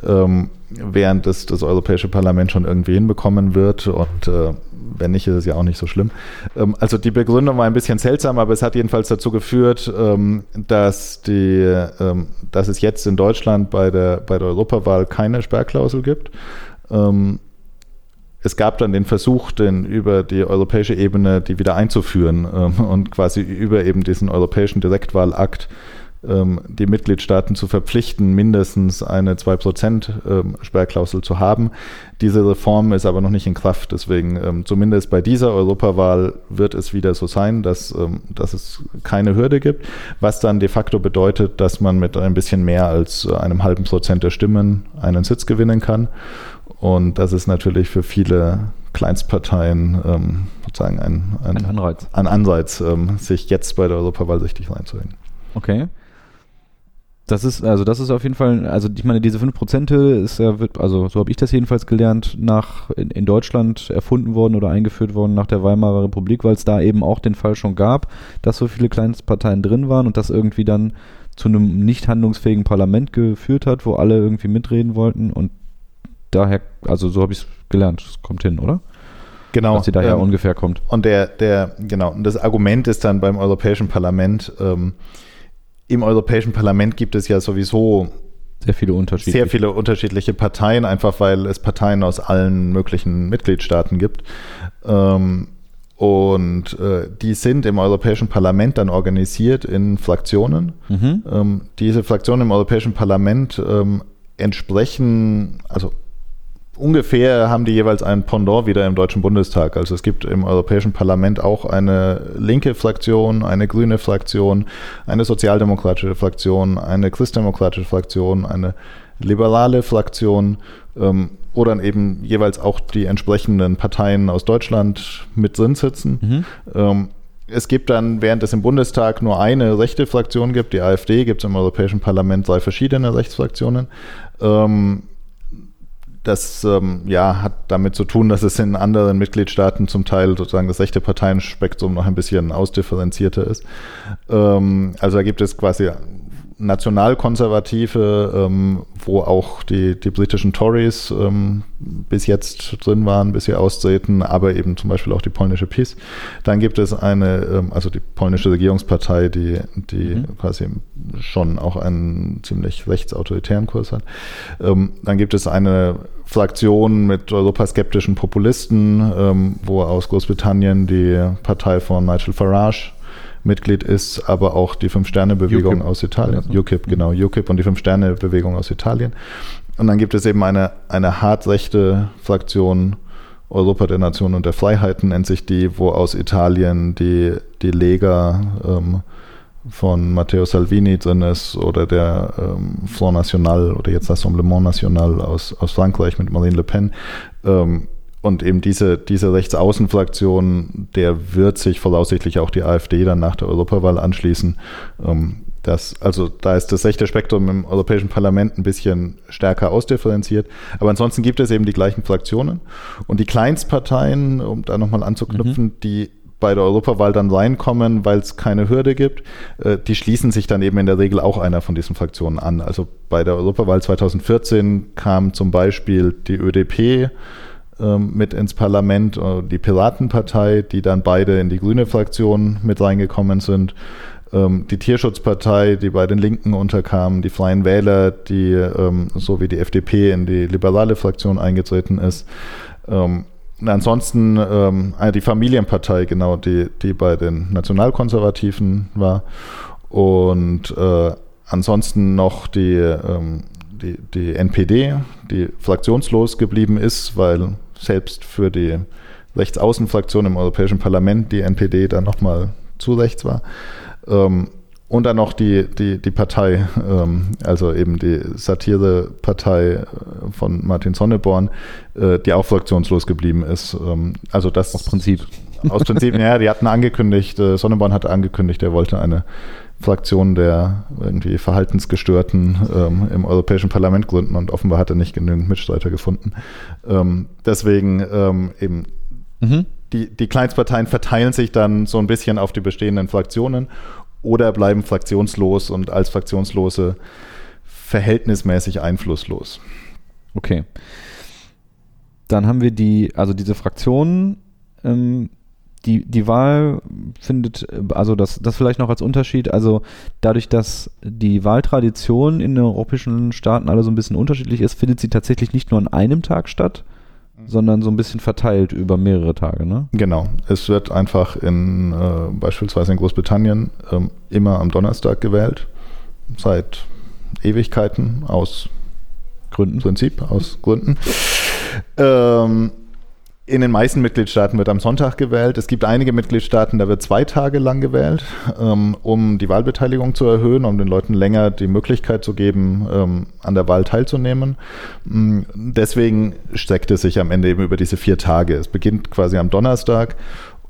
ähm, während es das Europäische Parlament schon irgendwie hinbekommen wird. Und äh, wenn nicht, ist es ja auch nicht so schlimm. Ähm, also die Begründung war ein bisschen seltsam, aber es hat jedenfalls dazu geführt, dass, die, dass es jetzt in Deutschland bei der, bei der Europawahl keine Sperrklausel gibt es gab dann den Versuch, den über die europäische Ebene die wieder einzuführen ähm, und quasi über eben diesen europäischen Direktwahlakt ähm, die Mitgliedstaaten zu verpflichten, mindestens eine 2% ähm, zu haben. Diese Reform ist aber noch nicht in Kraft. Deswegen, ähm, zumindest bei dieser Europawahl wird es wieder so sein, dass, ähm, dass es keine Hürde gibt, was dann de facto bedeutet, dass man mit ein bisschen mehr als einem halben Prozent der Stimmen einen Sitz gewinnen kann. Und das ist natürlich für viele Kleinstparteien ähm, sozusagen ein, ein, ein Anreiz, ein Anreiz ähm, sich jetzt bei der Europawahl richtig reinzuhängen. Okay. Das ist, also das ist auf jeden Fall, also ich meine, diese 5% ist ja, wird, also so habe ich das jedenfalls gelernt, nach in, in, Deutschland erfunden worden oder eingeführt worden nach der Weimarer Republik, weil es da eben auch den Fall schon gab, dass so viele Kleinstparteien drin waren und das irgendwie dann zu einem nicht handlungsfähigen Parlament geführt hat, wo alle irgendwie mitreden wollten und daher, also so habe ich es gelernt, es kommt hin, oder? Genau. Dass sie daher ähm, ungefähr kommt. Und der, der, genau, und das Argument ist dann beim Europäischen Parlament, ähm, im Europäischen Parlament gibt es ja sowieso sehr viele unterschiedliche. Sehr viele unterschiedliche Parteien, einfach weil es Parteien aus allen möglichen Mitgliedstaaten gibt. Ähm, und äh, die sind im Europäischen Parlament dann organisiert in Fraktionen. Mhm. Ähm, diese Fraktionen im Europäischen Parlament ähm, entsprechen, also ungefähr haben die jeweils ein Pendant wieder im Deutschen Bundestag. Also es gibt im Europäischen Parlament auch eine linke Fraktion, eine grüne Fraktion, eine sozialdemokratische Fraktion, eine christdemokratische Fraktion, eine liberale Fraktion ähm, dann eben jeweils auch die entsprechenden Parteien aus Deutschland mit drin sitzen. Mhm. Ähm, es gibt dann, während es im Bundestag nur eine rechte Fraktion gibt, die AfD, gibt es im Europäischen Parlament drei verschiedene Rechtsfraktionen. Ähm, das ähm, ja, hat damit zu tun, dass es in anderen Mitgliedstaaten zum Teil sozusagen das rechte Parteienspektrum noch ein bisschen ausdifferenzierter ist. Ähm, also da gibt es quasi Nationalkonservative, ähm, wo auch die, die britischen Tories ähm, bis jetzt drin waren, bis sie austreten, aber eben zum Beispiel auch die polnische PiS. Dann gibt es eine, ähm, also die polnische Regierungspartei, die, die mhm. quasi schon auch einen ziemlich rechtsautoritären Kurs hat. Ähm, dann gibt es eine Fraktion mit europaskeptischen Populisten, ähm, wo aus Großbritannien die Partei von Nigel Farage Mitglied ist, aber auch die Fünf-Sterne-Bewegung aus Italien. UKIP, genau, UKIP und die Fünf-Sterne-Bewegung aus Italien. Und dann gibt es eben eine, eine hart rechte Fraktion, Europa der Nationen und der Freiheiten nennt sich die, wo aus Italien die, die Lega ähm, von Matteo Salvini drin ist oder der ähm, Front National oder jetzt Rassemblement National aus, aus Frankreich mit Marine Le Pen. Ähm, und eben diese, diese Rechtsaußenfraktion, der wird sich voraussichtlich auch die AfD dann nach der Europawahl anschließen. Ähm, das, also da ist das rechte Spektrum im Europäischen Parlament ein bisschen stärker ausdifferenziert. Aber ansonsten gibt es eben die gleichen Fraktionen. Und die Kleinstparteien, um da nochmal anzuknüpfen, mhm. die bei der Europawahl dann reinkommen, weil es keine Hürde gibt, äh, die schließen sich dann eben in der Regel auch einer von diesen Fraktionen an. Also bei der Europawahl 2014 kam zum Beispiel die ÖDP ähm, mit ins Parlament, äh, die Piratenpartei, die dann beide in die grüne Fraktion mit reingekommen sind, ähm, die Tierschutzpartei, die bei den Linken unterkam, die Freien Wähler, die ähm, so wie die FDP in die liberale Fraktion eingetreten ist. Ansonsten äh, die Familienpartei, genau, die, die bei den Nationalkonservativen war. Und äh, ansonsten noch die, ähm, die, die NPD, die fraktionslos geblieben ist, weil selbst für die Rechtsaußenfraktion im Europäischen Parlament die NPD dann nochmal zu rechts war. Ähm, und dann noch die, die, die Partei, ähm, also eben die Satirepartei äh, von Martin Sonneborn, äh, die auch fraktionslos geblieben ist. Ähm, also das aus Prinzip. Aus Prinzip, ja, die hatten angekündigt, äh, Sonneborn hatte angekündigt, er wollte eine Fraktion der irgendwie Verhaltensgestörten ähm, im Europäischen Parlament gründen und offenbar hat er nicht genügend Mitstreiter gefunden. Ähm, deswegen ähm, eben mhm. die, die Kleinstparteien verteilen sich dann so ein bisschen auf die bestehenden Fraktionen oder bleiben fraktionslos und als Fraktionslose verhältnismäßig einflusslos. Okay. Dann haben wir die, also diese Fraktionen, ähm, die, die Wahl findet, also das, das vielleicht noch als Unterschied, also dadurch, dass die Wahltradition in den europäischen Staaten alle so ein bisschen unterschiedlich ist, findet sie tatsächlich nicht nur an einem Tag statt, sondern so ein bisschen verteilt über mehrere Tage, ne? Genau. Es wird einfach in äh, beispielsweise in Großbritannien ähm, immer am Donnerstag gewählt, seit Ewigkeiten aus Gründen. Prinzip, aus Gründen. Ähm, in den meisten Mitgliedstaaten wird am Sonntag gewählt. Es gibt einige Mitgliedstaaten, da wird zwei Tage lang gewählt, ähm, um die Wahlbeteiligung zu erhöhen, um den Leuten länger die Möglichkeit zu geben, ähm, an der Wahl teilzunehmen. Mm, deswegen streckt es sich am Ende eben über diese vier Tage. Es beginnt quasi am Donnerstag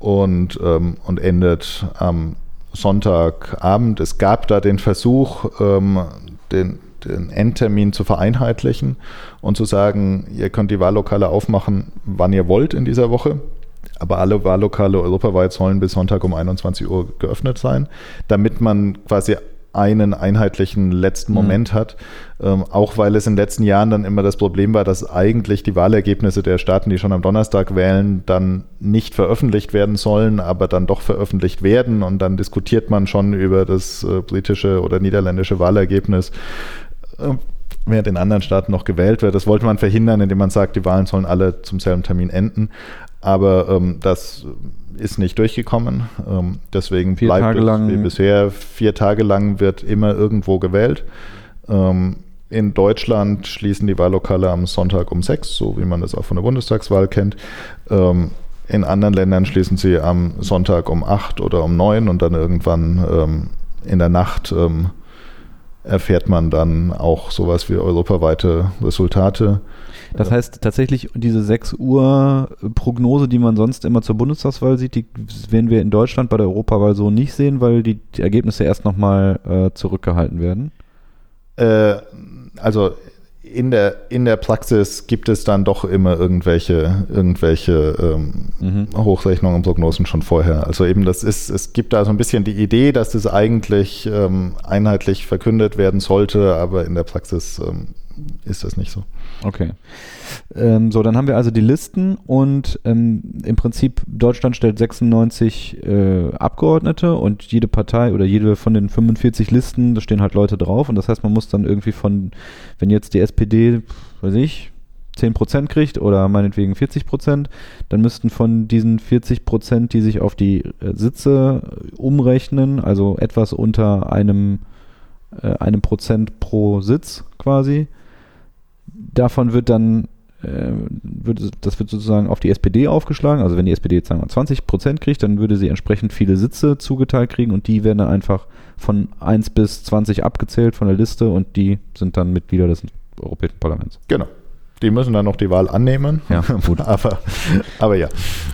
und, ähm, und endet am Sonntagabend. Es gab da den Versuch, den, den Endtermin zu vereinheitlichen und zu sagen, ihr könnt die Wahllokale aufmachen, wann ihr wollt in dieser Woche. Aber alle Wahllokale europaweit sollen bis Sonntag um 21 Uhr geöffnet sein, damit man quasi einen einheitlichen letzten mhm. Moment mhm. hat. Ähm, auch weil es in den letzten Jahren dann immer das Problem war, dass eigentlich die Wahlergebnisse der Staaten, die schon am Donnerstag wählen, dann nicht veröffentlicht werden sollen, aber dann doch veröffentlicht werden. Und dann diskutiert man schon über das äh, britische oder niederländische Wahlergebnis. Äh, während in anderen Staaten noch gewählt wird. Das wollte man verhindern, indem man sagt, die Wahlen sollen alle zum selben Termin enden. Aber ähm, das ist nicht durchgekommen. Ähm, deswegen vier bleibt Tage es lang. wie bisher. Vier Tage lang wird immer irgendwo gewählt. Ähm, in Deutschland schließen die Wahllokale am Sonntag um sechs, so wie man das auch von der Bundestagswahl kennt. Ähm, in anderen Ländern schließen sie am Sonntag um acht oder um neun und dann irgendwann ähm, in der Nacht ähm, erfährt man dann auch sowas wie europaweite Resultate. Das heißt tatsächlich, diese 6 Uhr Prognose, die man sonst immer zur Bundestagswahl sieht, die werden wir in Deutschland bei der Europawahl so nicht sehen, weil die, die Ergebnisse erst nochmal äh, zurückgehalten werden? Äh, also in der, in der Praxis gibt es dann doch immer irgendwelche, irgendwelche ähm, mhm. Hochrechnungen und Prognosen schon vorher. Also eben das ist, es gibt da so ein bisschen die Idee, dass das eigentlich ähm, einheitlich verkündet werden sollte, aber in der Praxis ähm, ist das nicht so. Okay. Ähm, so, dann haben wir also die Listen und ähm, im Prinzip Deutschland stellt 96 äh, Abgeordnete und jede Partei oder jede von den 45 Listen, da stehen halt Leute drauf und das heißt, man muss dann irgendwie von, wenn jetzt die SPD, weiß ich, 10% kriegt oder meinetwegen 40%, dann müssten von diesen 40%, die sich auf die äh, Sitze umrechnen, also etwas unter einem, äh, einem Prozent pro Sitz quasi, davon wird dann, äh, wird, das wird sozusagen auf die SPD aufgeschlagen. Also wenn die SPD jetzt sagen wir 20 Prozent kriegt, dann würde sie entsprechend viele Sitze zugeteilt kriegen und die werden dann einfach von 1 bis 20 abgezählt von der Liste und die sind dann Mitglieder des Europäischen Parlaments. Genau. Die müssen dann noch die Wahl annehmen. Ja, gut. [laughs] aber, aber ja.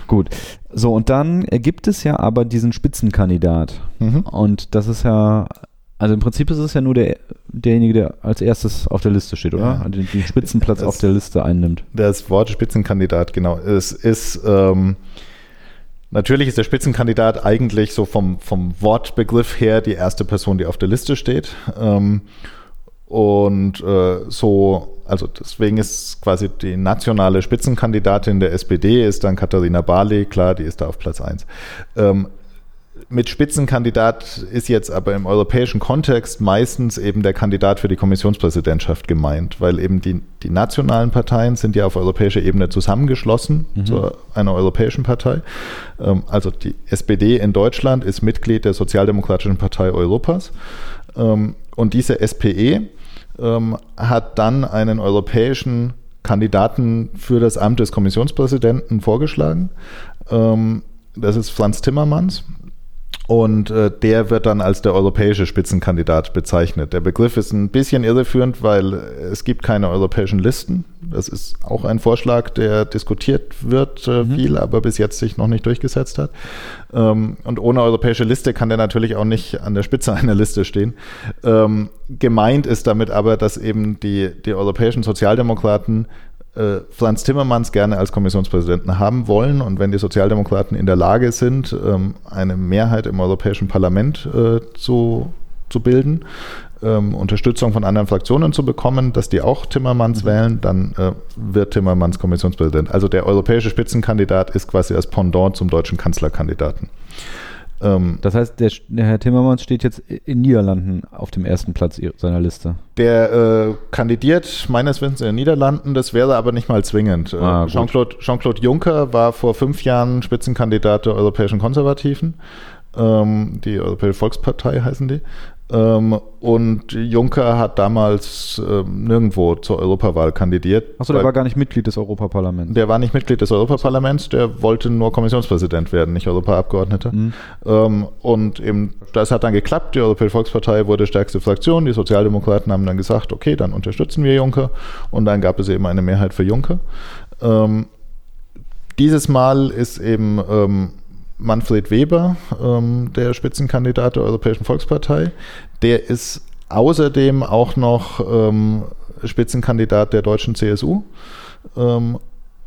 Gut. So, und dann gibt es ja aber diesen Spitzenkandidat. Mhm. Und das ist ja also im Prinzip ist es ja nur der, derjenige, der als erstes auf der Liste steht, oder? Ja. Also den, den Spitzenplatz das, auf der Liste einnimmt. Das Wort Spitzenkandidat, genau. Es ist ähm, natürlich ist der Spitzenkandidat eigentlich so vom, vom Wortbegriff her die erste Person, die auf der Liste steht. Ähm, und äh, so, also deswegen ist quasi die nationale Spitzenkandidatin der SPD ist dann Katharina Barley, klar, die ist da auf Platz 1. Ähm, mit Spitzenkandidat ist jetzt aber im europäischen Kontext meistens eben der Kandidat für die Kommissionspräsidentschaft gemeint, weil eben die, die nationalen Parteien sind ja auf europäischer Ebene zusammengeschlossen mhm. zu einer europäischen Partei. Ähm, also die SPD in Deutschland ist Mitglied der Sozialdemokratischen Partei Europas. Ähm, und diese SPE ähm, hat dann einen europäischen Kandidaten für das Amt des Kommissionspräsidenten vorgeschlagen. Das ist Franz Timmermans. Und äh, der wird dann als der europäische Spitzenkandidat bezeichnet. Der Begriff ist ein bisschen irreführend, weil es gibt keine europäischen Listen. Das ist auch ein Vorschlag, der diskutiert wird äh, mhm. viel, aber bis jetzt sich noch nicht durchgesetzt hat. Ähm, und ohne europäische Liste kann der natürlich auch nicht an der Spitze [laughs] einer Liste stehen. Ähm, gemeint ist damit aber, dass eben die, die europäischen Sozialdemokraten Franz Timmermans gerne als Kommissionspräsidenten haben wollen. Und wenn die Sozialdemokraten in der Lage sind, ähm, eine Mehrheit im Europäischen Parlament äh, zu, zu bilden, ähm, Unterstützung von anderen Fraktionen zu bekommen, dass die auch Timmermans mhm. wählen, dann äh, wird Timmermans Kommissionspräsident. Also der europäische Spitzenkandidat ist quasi das Pendant zum deutschen Kanzlerkandidaten. Ähm, das heißt, der, der, Herr Timmermans steht jetzt in Niederlanden auf dem ersten Platz seiner Liste. Der äh, kandidiert meines Wissens in den Niederlanden, das wäre aber nicht mal zwingend. Äh, ah, Jean-Claude Jean Juncker war vor fünf Jahren Spitzenkandidat der europäischen Konservativen. Ähm, die Europäische Volkspartei heißen die. Ähm, und Juncker hat damals ähm, nirgendwo zur Europawahl kandidiert. Achso, der war gar nicht Mitglied des Europaparlaments. Der war nicht Mitglied des Europaparlaments, der wollte nur Kommissionspräsident werden, nicht Europaabgeordneter. Mhm. Ähm, und eben, das hat dann geklappt. Die Europäische Volkspartei wurde stärkste Fraktion. Die Sozialdemokraten haben dann gesagt, okay, dann unterstützen wir Juncker. Und dann gab es eben eine Mehrheit für Juncker. Dieses Mal ist eben Manfred Weber, ähm, der Spitzenkandidat der Europäischen Volkspartei. Der ist außerdem auch noch ähm, Spitzenkandidat der deutschen CSU ähm,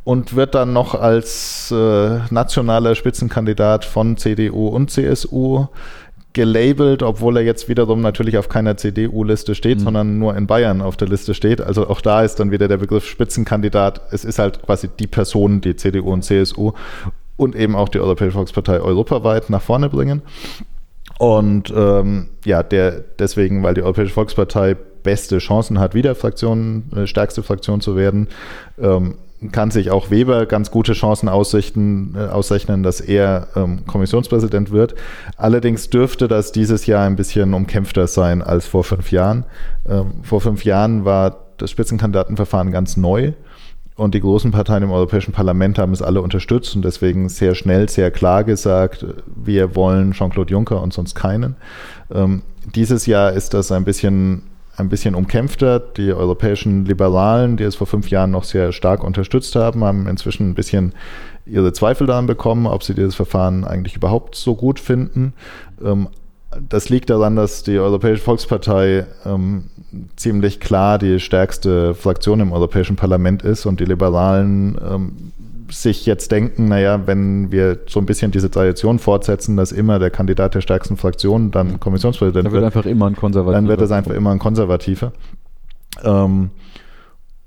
und wird dann noch als äh, nationaler Spitzenkandidat von CDU und CSU gelabelt, obwohl er jetzt wiederum natürlich auf keiner CDU-Liste steht, mhm. sondern nur in Bayern auf der Liste steht. Also auch da ist dann wieder der Begriff Spitzenkandidat. Es ist halt quasi die Person, die CDU und CSU und eben auch die Europäische Volkspartei europaweit nach vorne bringen. Und ähm, ja, der deswegen, weil die Europäische Volkspartei beste Chancen hat, wieder Fraktion, äh, stärkste Fraktion zu werden, ähm, kann sich auch Weber ganz gute Chancen aussichten, äh, ausrechnen, dass er ähm, Kommissionspräsident wird. Allerdings dürfte das dieses Jahr ein bisschen umkämpfter sein als vor fünf Jahren. Ähm, vor fünf Jahren war das Spitzenkandidatenverfahren ganz neu. Und die großen Parteien im Europäischen Parlament haben es alle unterstützt und deswegen sehr schnell, sehr klar gesagt, wir wollen Jean-Claude Juncker und sonst keinen. Ähm, dieses Jahr ist das ein bisschen, ein bisschen umkämpfter. Die europäischen Liberalen, die es vor fünf Jahren noch sehr stark unterstützt haben, haben inzwischen ein bisschen ihre Zweifel daran bekommen, ob sie dieses Verfahren eigentlich überhaupt so gut finden. Ähm, das liegt daran, dass die Europäische Volkspartei ähm, ziemlich klar die stärkste Fraktion im Europäischen Parlament ist und die Liberalen ähm, sich jetzt denken, naja, wenn wir so ein bisschen diese Tradition fortsetzen, dass immer der Kandidat der stärksten Fraktion dann Kommissionspräsident dann wird, wird einfach immer ein Konservativer. Dann wird es einfach immer ein Konservativer. Ähm,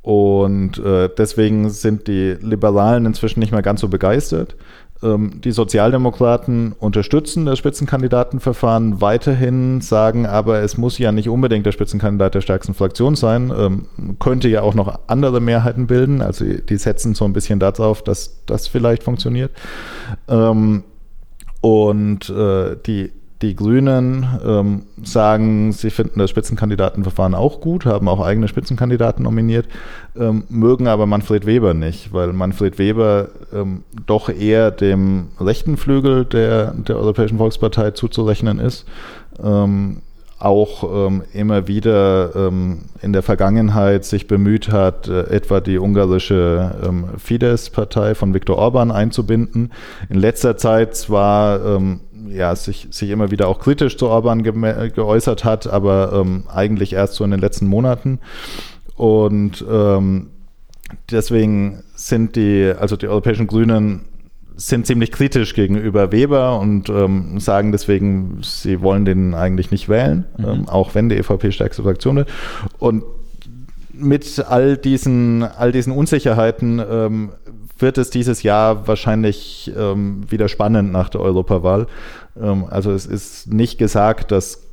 und äh, deswegen sind die Liberalen inzwischen nicht mehr ganz so begeistert. Ähm, die Sozialdemokraten unterstützen das Spitzenkandidatenverfahren weiterhin, sagen aber, es muss ja nicht unbedingt der Spitzenkandidat der stärksten Fraktion sein, ähm, könnte ja auch noch andere Mehrheiten bilden. Also die setzen so ein bisschen darauf, dass das vielleicht funktioniert. Ähm, und äh, die die Grünen ähm, sagen, sie finden das Spitzenkandidatenverfahren auch gut, haben auch eigene Spitzenkandidaten nominiert, ähm, mögen aber Manfred Weber nicht, weil Manfred Weber ähm, doch eher dem rechten Flügel der, der Europäischen Volkspartei zuzurechnen ist. Ähm, auch ähm, immer wieder ähm, in der Vergangenheit sich bemüht hat, äh, etwa die ungarische Fidesz-Partei von Viktor Orban einzubinden. In letzter Zeit zwar ja, sich, sich immer wieder auch kritisch zu Orban ge geäußert hat, aber ähm, eigentlich erst so in den letzten Monaten. Und ähm, deswegen sind die, also die europäischen Grünen sind ziemlich kritisch gegenüber Weber und ähm, sagen deswegen, sie wollen den eigentlich nicht wählen, mhm. ähm, auch wenn die EVP stärkste Fraktion wird. Und mit all diesen, all diesen Unsicherheiten ähm, wird es dieses Jahr wahrscheinlich ähm, wieder spannend nach der Europawahl. Ähm, also es ist nicht gesagt, dass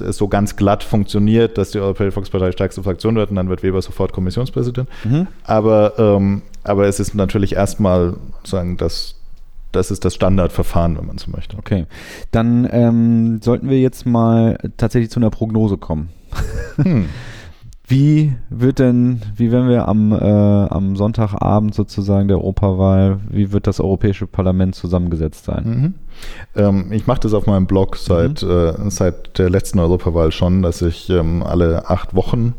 es so ganz glatt funktioniert, dass die Europäische Volkspartei stärkste Fraktion wird und dann wird Weber sofort Kommissionspräsident. Mhm. Aber, ähm, aber es ist natürlich erstmal sagen, dass das ist das Standardverfahren, wenn man so möchte. Okay, dann ähm, sollten wir jetzt mal tatsächlich zu einer Prognose kommen. Hm. [laughs] Wie wird denn, wie werden wir am, äh, am Sonntagabend sozusagen der Europawahl, wie wird das Europäische Parlament zusammengesetzt sein? Mhm. Ähm, ich mache das auf meinem Blog seit, mhm. äh, seit der letzten Europawahl schon, dass ich ähm, alle acht Wochen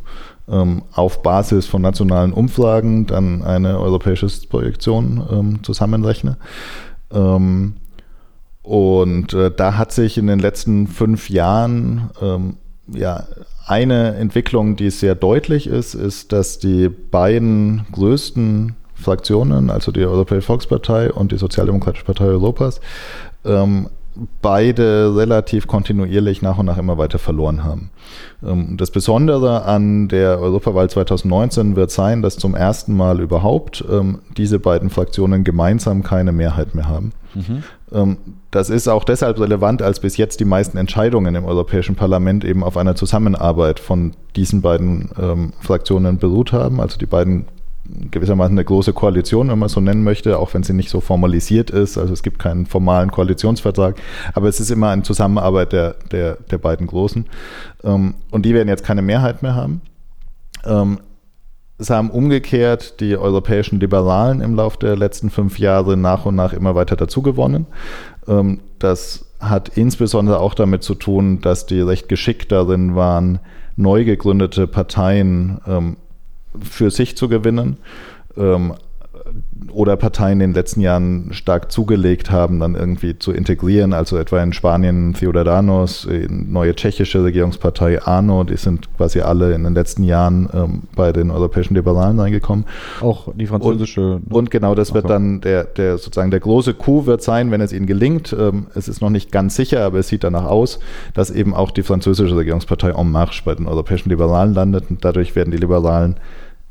ähm, auf Basis von nationalen Umfragen dann eine europäische Projektion ähm, zusammenrechne. Ähm, und äh, da hat sich in den letzten fünf Jahren ähm, ja eine Entwicklung, die sehr deutlich ist, ist, dass die beiden größten Fraktionen, also die Europäische Volkspartei und die Sozialdemokratische Partei Europas, ähm, beide relativ kontinuierlich nach und nach immer weiter verloren haben. Ähm, das Besondere an der Europawahl 2019 wird sein, dass zum ersten Mal überhaupt ähm, diese beiden Fraktionen gemeinsam keine Mehrheit mehr haben. Mhm. Ähm, das ist auch deshalb relevant, als bis jetzt die meisten Entscheidungen im Europäischen Parlament eben auf einer Zusammenarbeit von diesen beiden Fraktionen beruht haben. Also die beiden gewissermaßen eine große Koalition, wenn man so nennen möchte, auch wenn sie nicht so formalisiert ist. Also es gibt keinen formalen Koalitionsvertrag, aber es ist immer eine Zusammenarbeit der, der, der beiden Großen. Ähm, und die werden jetzt keine Mehrheit mehr haben. Ähm, es haben umgekehrt die europäischen Liberalen im Laufe der letzten fünf Jahre nach und nach immer weiter dazugewonnen. Ähm, das hat insbesondere auch damit zu tun, dass die recht geschickt darin waren, neu gegründete Parteien für sich zu gewinnen. Ähm, oder Parteien in den letzten Jahren stark zugelegt haben, dann irgendwie zu integrieren. Also etwa in Spanien Ciudadanos, neue tschechische Regierungspartei ANO, die sind quasi alle in den letzten Jahren ähm, bei den europäischen Liberalen reingekommen. Auch die französische. Und, und genau das wird dann der, der sozusagen der große Coup wird sein, wenn es ihnen gelingt. Ähm, es ist noch nicht ganz sicher, aber es sieht danach aus, dass eben auch die französische Regierungspartei En Marche bei den europäischen Liberalen landet und dadurch werden die Liberalen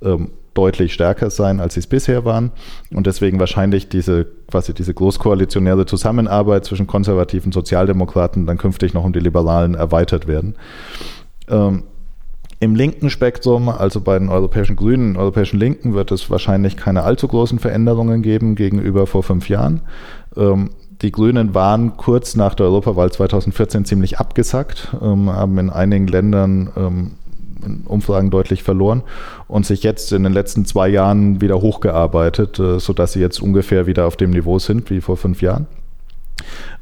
ähm, deutlich stärker sein, als sie es bisher waren. Und deswegen wahrscheinlich diese quasi diese großkoalitionäre Zusammenarbeit zwischen konservativen Sozialdemokraten dann künftig noch um die Liberalen erweitert werden. Ähm, Im linken Spektrum, also bei den europäischen Grünen, europäischen Linken, wird es wahrscheinlich keine allzu großen Veränderungen geben gegenüber vor fünf Jahren. Ähm, die Grünen waren kurz nach der Europawahl 2014 ziemlich abgesackt, ähm, haben in einigen Ländern ähm, in Umfragen deutlich verloren und sich jetzt in den letzten zwei Jahren wieder hochgearbeitet, äh, sodass sie jetzt ungefähr wieder auf dem Niveau sind wie vor fünf Jahren.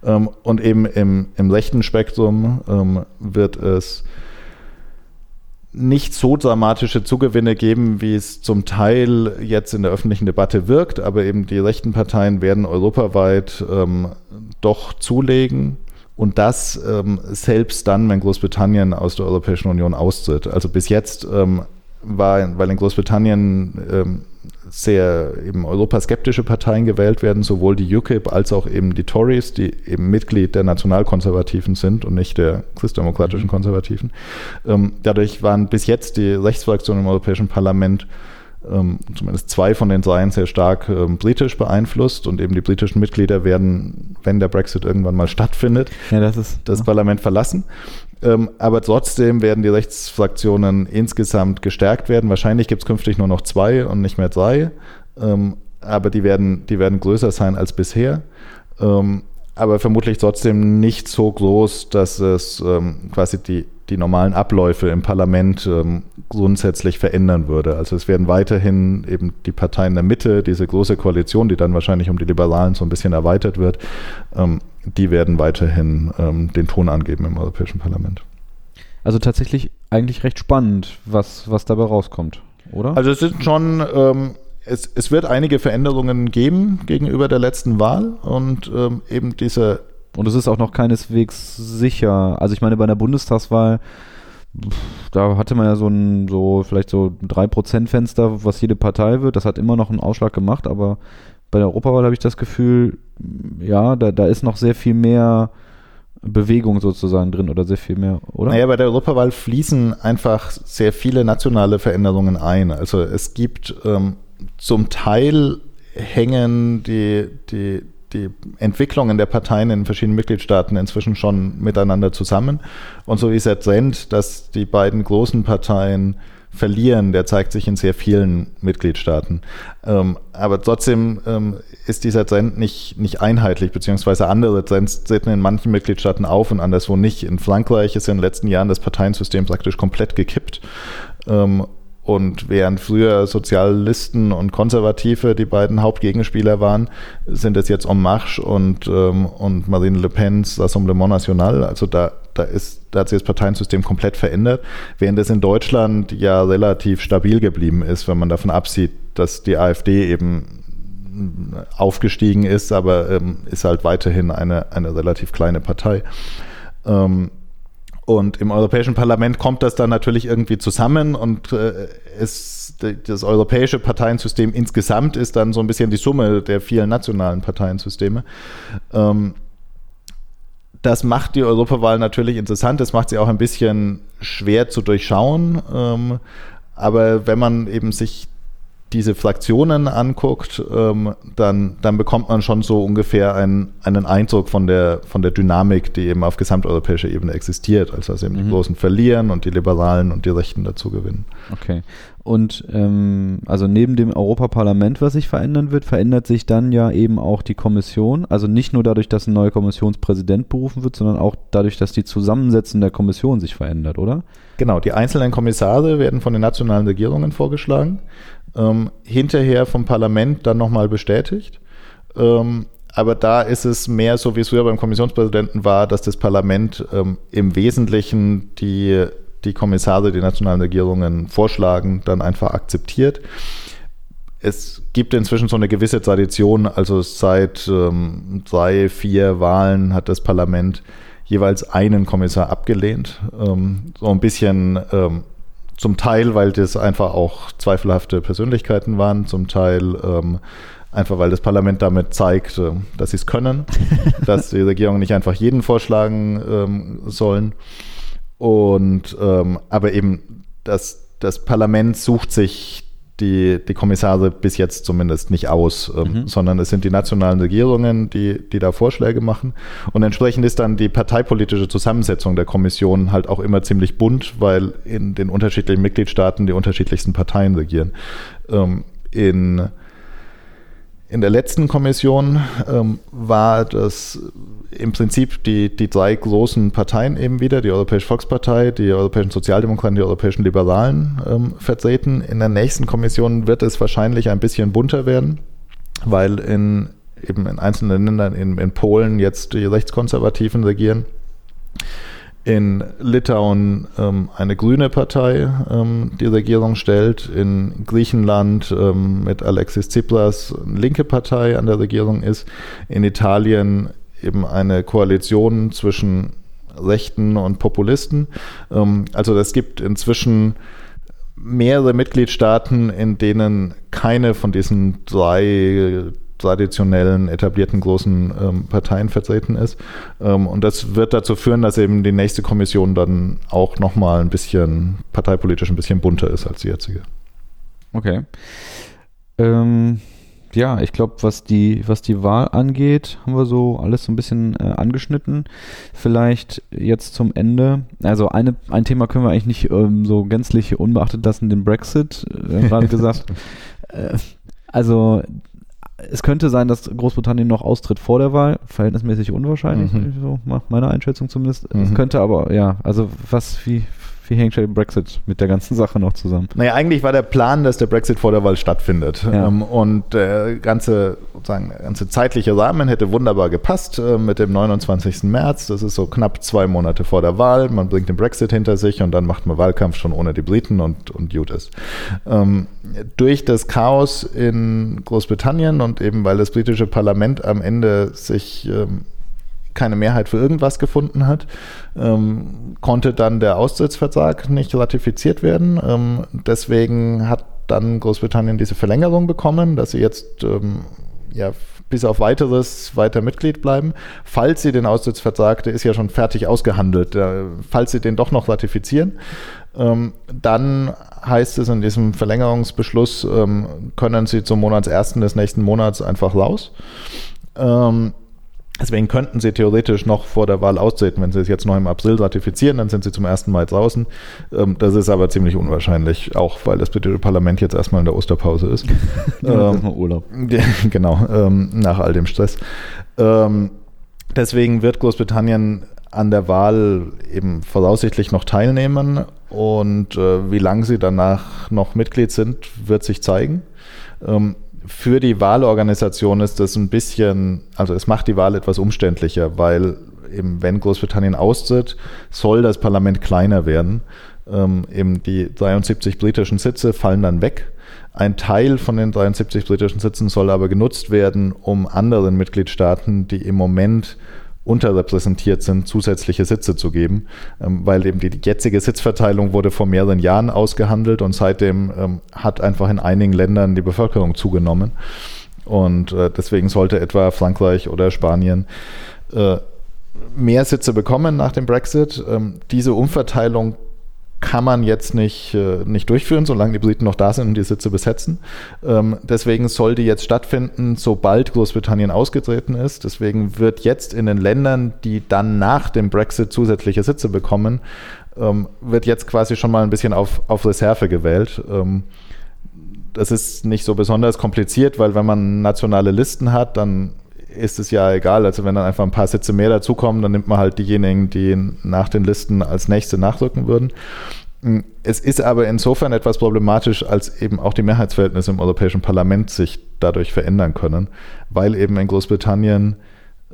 Ähm, und eben im, im rechten Spektrum ähm, wird es nicht so dramatische Zugewinne geben, wie es zum Teil jetzt in der öffentlichen Debatte wirkt, aber eben die rechten Parteien werden europaweit ähm, doch zulegen. Und das ähm, selbst dann, wenn Großbritannien aus der Europäischen Union austritt. Also bis jetzt ähm, war, weil in Großbritannien ähm, sehr eben europaskeptische Parteien gewählt werden, sowohl die UKIP als auch eben die Tories, die eben Mitglied der Nationalkonservativen sind und nicht der christdemokratischen mhm. Konservativen. Ähm, dadurch waren bis jetzt die Rechtsfraktionen im Europäischen Parlament zumindest zwei von den dreien sehr stark ähm, britisch beeinflusst und eben die britischen Mitglieder werden, wenn der Brexit irgendwann mal stattfindet, ja, das, ist, das ja. Parlament verlassen. Ähm, aber trotzdem werden die Rechtsfraktionen insgesamt gestärkt werden. Wahrscheinlich gibt es künftig nur noch zwei und nicht mehr drei, ähm, aber die werden, die werden größer sein als bisher. Ähm, aber vermutlich trotzdem nicht so groß, dass es ähm, quasi die die normalen Abläufe im Parlament ähm, grundsätzlich verändern würde. Also es werden weiterhin eben die Parteien der Mitte, diese große Koalition, die dann wahrscheinlich um die Liberalen so ein bisschen erweitert wird, ähm, die werden weiterhin ähm, den Ton angeben im Europäischen Parlament. Also tatsächlich eigentlich recht spannend, was, was dabei rauskommt, oder? Also es sind schon ähm, es, es, wird einige Veränderungen geben gegenüber der letzten Wahl und ähm, eben diese und es ist auch noch keineswegs sicher. Also ich meine, bei der Bundestagswahl, da hatte man ja so ein, so vielleicht so ein 3%-Fenster, was jede Partei wird. Das hat immer noch einen Ausschlag gemacht, aber bei der Europawahl habe ich das Gefühl, ja, da, da ist noch sehr viel mehr Bewegung sozusagen drin oder sehr viel mehr, oder? Naja, bei der Europawahl fließen einfach sehr viele nationale Veränderungen ein. Also es gibt ähm, zum Teil hängen die, die, die Entwicklungen der Parteien in verschiedenen Mitgliedstaaten inzwischen schon miteinander zusammen. Und so ist der Trend, dass die beiden großen Parteien verlieren, der zeigt sich in sehr vielen Mitgliedstaaten. Ähm, aber trotzdem ähm, ist dieser Trend nicht, nicht einheitlich, beziehungsweise andere Trends treten in manchen Mitgliedstaaten auf und anderswo nicht. In Frankreich ist in den letzten Jahren das Parteiensystem praktisch komplett gekippt. Und während früher Sozialisten und Konservative die beiden Hauptgegenspieler waren, sind es jetzt En Marche und, ähm, und Marine Le Pen's Rassemblement National. Also da, da, ist, da hat sich das Parteiensystem komplett verändert, während es in Deutschland ja relativ stabil geblieben ist, wenn man davon absieht, dass die AfD eben aufgestiegen ist, aber ähm, ist halt weiterhin eine, eine relativ kleine Partei. Ähm, und im Europäischen Parlament kommt das dann natürlich irgendwie zusammen und äh, es, das europäische Parteiensystem insgesamt ist dann so ein bisschen die Summe der vielen nationalen Parteiensysteme. Ähm, das macht die Europawahl natürlich interessant, das macht sie auch ein bisschen schwer zu durchschauen. Ähm, aber wenn man eben sich diese Fraktionen anguckt, ähm, dann, dann bekommt man schon so ungefähr einen, einen Eindruck von der, von der Dynamik, die eben auf gesamteuropäischer Ebene existiert. Also, also eben mhm. die Großen verlieren und die Liberalen und die Rechten dazu gewinnen. Okay. Und ähm, also neben dem Europaparlament, was sich verändern wird, verändert sich dann ja eben auch die Kommission. Also nicht nur dadurch, dass ein neuer Kommissionspräsident berufen wird, sondern auch dadurch, dass die Zusammensetzung der Kommission sich verändert, oder? Genau, die einzelnen Kommissare werden von den nationalen Regierungen vorgeschlagen ähm, hinterher vom Parlament dann nochmal bestätigt. Ähm, aber da ist es mehr so, wie es früher beim Kommissionspräsidenten war, dass das Parlament ähm, im Wesentlichen die, die Kommissare, die nationalen Regierungen vorschlagen, dann einfach akzeptiert. Es gibt inzwischen so eine gewisse Tradition, also seit ähm, drei, vier Wahlen hat das Parlament jeweils einen Kommissar abgelehnt. Ähm, so ein bisschen ähm, zum Teil, weil das einfach auch zweifelhafte Persönlichkeiten waren, zum Teil ähm, einfach, weil das Parlament damit zeigt, äh, dass sie es können, [laughs] dass die Regierungen nicht einfach jeden vorschlagen ähm, sollen. Und ähm, aber eben das, das Parlament sucht sich die, die Kommissare bis jetzt zumindest nicht aus, ähm, mhm. sondern es sind die nationalen Regierungen, die, die da Vorschläge machen. Und entsprechend ist dann die parteipolitische Zusammensetzung der Kommission halt auch immer ziemlich bunt, weil in den unterschiedlichen Mitgliedstaaten die unterschiedlichsten Parteien regieren. Ähm, in in der letzten Kommission ähm, war das im Prinzip die, die drei großen Parteien eben wieder, die Europäische Volkspartei, die Europäischen Sozialdemokraten, die Europäischen Liberalen ähm, vertreten. In der nächsten Kommission wird es wahrscheinlich ein bisschen bunter werden, weil in, eben in einzelnen Ländern, in, in Polen jetzt die Rechtskonservativen regieren in Litauen ähm, eine grüne Partei ähm, die Regierung stellt, in Griechenland ähm, mit Alexis Tsipras eine linke Partei an der Regierung ist, in Italien eben eine Koalition zwischen Rechten und Populisten. Ähm, also es gibt inzwischen mehrere Mitgliedstaaten, in denen keine von diesen drei traditionellen, etablierten großen ähm, Parteien vertreten ist. Ähm, und das wird dazu führen, dass eben die nächste Kommission dann auch nochmal ein bisschen parteipolitisch ein bisschen bunter ist als die jetzige. Okay. Ähm, ja, ich glaube, was die, was die Wahl angeht, haben wir so alles so ein bisschen äh, angeschnitten. Vielleicht jetzt zum Ende. Also eine, ein Thema können wir eigentlich nicht ähm, so gänzlich unbeachtet lassen, den Brexit. Äh, gerade [laughs] gesagt. Äh, also es könnte sein, dass Großbritannien noch austritt vor der Wahl, verhältnismäßig unwahrscheinlich, mhm. so meine Einschätzung zumindest. Mhm. Es könnte aber, ja, also was, wie, wie hängt der Brexit mit der ganzen Sache noch zusammen? Naja, eigentlich war der Plan, dass der Brexit vor der Wahl stattfindet. Ja. Ähm, und der ganze, sozusagen, der ganze zeitliche Rahmen hätte wunderbar gepasst äh, mit dem 29. März. Das ist so knapp zwei Monate vor der Wahl. Man bringt den Brexit hinter sich und dann macht man Wahlkampf schon ohne die Briten und, und gut ist. Ähm, durch das Chaos in Großbritannien und eben weil das britische Parlament am Ende sich ähm, keine Mehrheit für irgendwas gefunden hat, ähm, konnte dann der Austrittsvertrag nicht ratifiziert werden. Ähm, deswegen hat dann Großbritannien diese Verlängerung bekommen, dass sie jetzt ähm, ja, bis auf weiteres weiter Mitglied bleiben. Falls sie den Austrittsvertrag, der ist ja schon fertig ausgehandelt, äh, falls sie den doch noch ratifizieren, ähm, dann heißt es in diesem Verlängerungsbeschluss, ähm, können sie zum Monatsersten des nächsten Monats einfach raus. Ähm, Deswegen könnten sie theoretisch noch vor der Wahl austreten. Wenn sie es jetzt noch im April ratifizieren, dann sind sie zum ersten Mal draußen. Ähm, das ist aber ziemlich unwahrscheinlich, auch weil das britische Parlament jetzt erstmal in der Osterpause ist. [laughs] ja, ähm, Urlaub. [laughs] Genau, ähm, nach all dem Stress. Ähm, deswegen wird Großbritannien an der Wahl eben voraussichtlich noch teilnehmen und äh, wie lange sie danach noch Mitglied sind, wird sich zeigen. Ähm, für die Wahlorganisation ist das ein bisschen, also es macht die Wahl etwas umständlicher, weil eben wenn Großbritannien austritt, soll das Parlament kleiner werden. Ähm, eben die 73 britischen Sitze fallen dann weg. Ein Teil von den 73 britischen Sitzen soll aber genutzt werden, um anderen Mitgliedstaaten, die im Moment unterrepräsentiert sind, zusätzliche Sitze zu geben, ähm, weil eben die, jetzige Sitzverteilung wurde vor mehreren Jahren ausgehandelt und seitdem ähm, hat einfach in einigen Ländern die Bevölkerung zugenommen. Und äh, deswegen sollte etwa Frankreich oder Spanien äh, mehr Sitze bekommen nach dem Brexit. Ähm, diese Umverteilung kann man jetzt nicht, äh, nicht durchführen, solange die Briten noch da sind und die Sitze besetzen. Ähm, deswegen soll die jetzt stattfinden, sobald Großbritannien ausgetreten ist. Deswegen wird jetzt in den Ländern, die dann nach dem Brexit zusätzliche Sitze bekommen, ähm, wird jetzt quasi schon mal ein bisschen auf, auf Reserve gewählt. Ähm, das ist nicht so besonders kompliziert, weil wenn man nationale Listen hat, dann ist es ja egal. Also wenn dann einfach ein paar Sitze mehr dazukommen, dann nimmt man halt diejenigen, die nach den Listen als nächste nachrücken würden. Es ist aber insofern etwas problematisch, als eben auch die Mehrheitsverhältnisse im Europäischen Parlament sich dadurch verändern können, weil eben in Großbritannien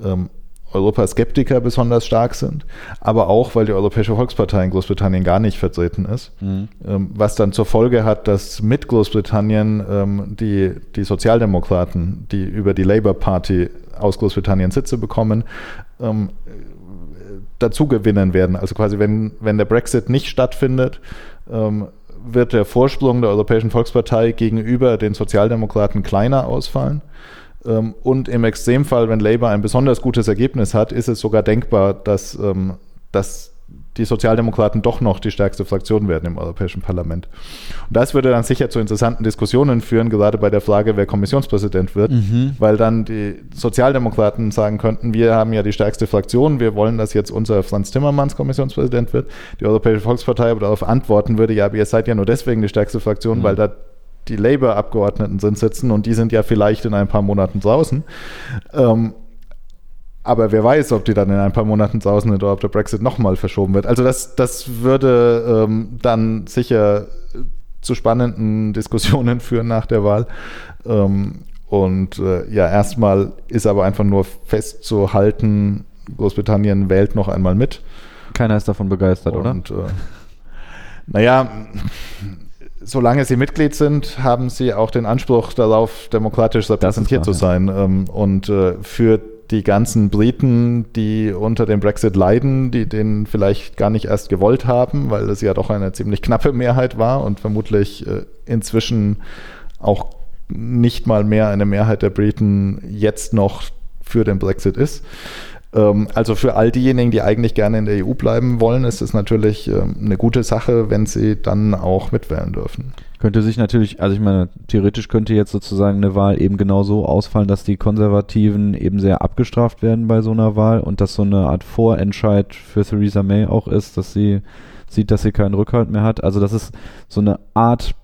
ähm, Europaskeptiker besonders stark sind, aber auch, weil die Europäische Volkspartei in Großbritannien gar nicht vertreten ist, mhm. ähm, was dann zur Folge hat, dass mit Großbritannien ähm, die, die Sozialdemokraten, die über die Labour Party aus Großbritannien Sitze bekommen, ähm, dazu gewinnen werden. Also quasi, wenn, wenn der Brexit nicht stattfindet, ähm, wird der Vorsprung der Europäischen Volkspartei gegenüber den Sozialdemokraten kleiner ausfallen. Ähm, und im Extremfall, wenn Labour ein besonders gutes Ergebnis hat, ist es sogar denkbar, dass, ähm, dass die Sozialdemokraten doch noch die stärkste Fraktion werden im Europäischen Parlament. Und das würde dann sicher zu interessanten Diskussionen führen, gerade bei der Frage, wer Kommissionspräsident wird, mhm. weil dann die Sozialdemokraten sagen könnten, wir haben ja die stärkste Fraktion, wir wollen, dass jetzt unser Franz Timmermans Kommissionspräsident wird. Die Europäische Volkspartei aber darauf antworten würde, ja, aber ihr seid ja nur deswegen die stärkste Fraktion, mhm. weil da die Labour-Abgeordneten sind sitzen und die sind ja vielleicht in ein paar Monaten draußen. Ähm, aber wer weiß, ob die dann in ein paar Monaten draußen sind oder ob der Brexit nochmal verschoben wird. Also das, das würde ähm, dann sicher zu spannenden Diskussionen [laughs] führen nach der Wahl. Ähm, und äh, ja, erstmal ist aber einfach nur festzuhalten, Großbritannien wählt noch einmal mit. Keiner ist davon begeistert, und, oder? Äh, naja, solange sie Mitglied sind, haben sie auch den Anspruch darauf, demokratisch repräsentiert wahr, zu sein. Ja. Ähm, und äh, für die ganzen Briten, die unter dem Brexit leiden, die den vielleicht gar nicht erst gewollt haben, weil es ja doch eine ziemlich knappe Mehrheit war und vermutlich äh, inzwischen auch nicht mal mehr eine Mehrheit der Briten jetzt noch für den Brexit ist. Ähm, also für all diejenigen, die eigentlich gerne in der EU bleiben wollen, ist es natürlich ähm, eine gute Sache, wenn sie dann auch mitwählen dürfen. Könnte sich natürlich, also ich meine, theoretisch könnte jetzt sozusagen eine Wahl eben genau so ausfallen, dass die Konservativen eben sehr abgestraft werden bei so einer Wahl und dass so eine Art Vorentscheid für Theresa May auch ist, dass sie sieht, dass sie keinen Rückhalt mehr hat. Also das ist so eine Art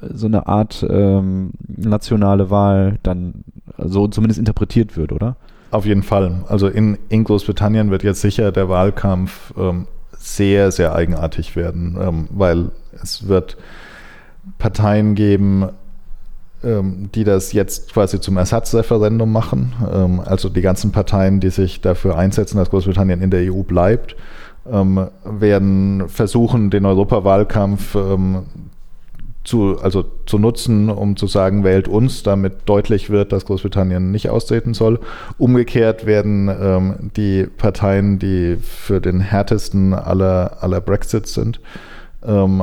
so eine Art ähm, nationale Wahl dann so zumindest interpretiert wird, oder? Auf jeden Fall. Also in, in Großbritannien wird jetzt sicher der Wahlkampf ähm, sehr, sehr eigenartig werden, ähm, weil es wird Parteien geben, ähm, die das jetzt quasi zum Ersatzreferendum machen. Ähm, also die ganzen Parteien, die sich dafür einsetzen, dass Großbritannien in der EU bleibt, ähm, werden versuchen, den Europawahlkampf zu, also zu nutzen, um zu sagen, wählt uns, damit deutlich wird, dass Großbritannien nicht austreten soll. Umgekehrt werden ähm, die Parteien, die für den härtesten aller, aller Brexits sind, ähm,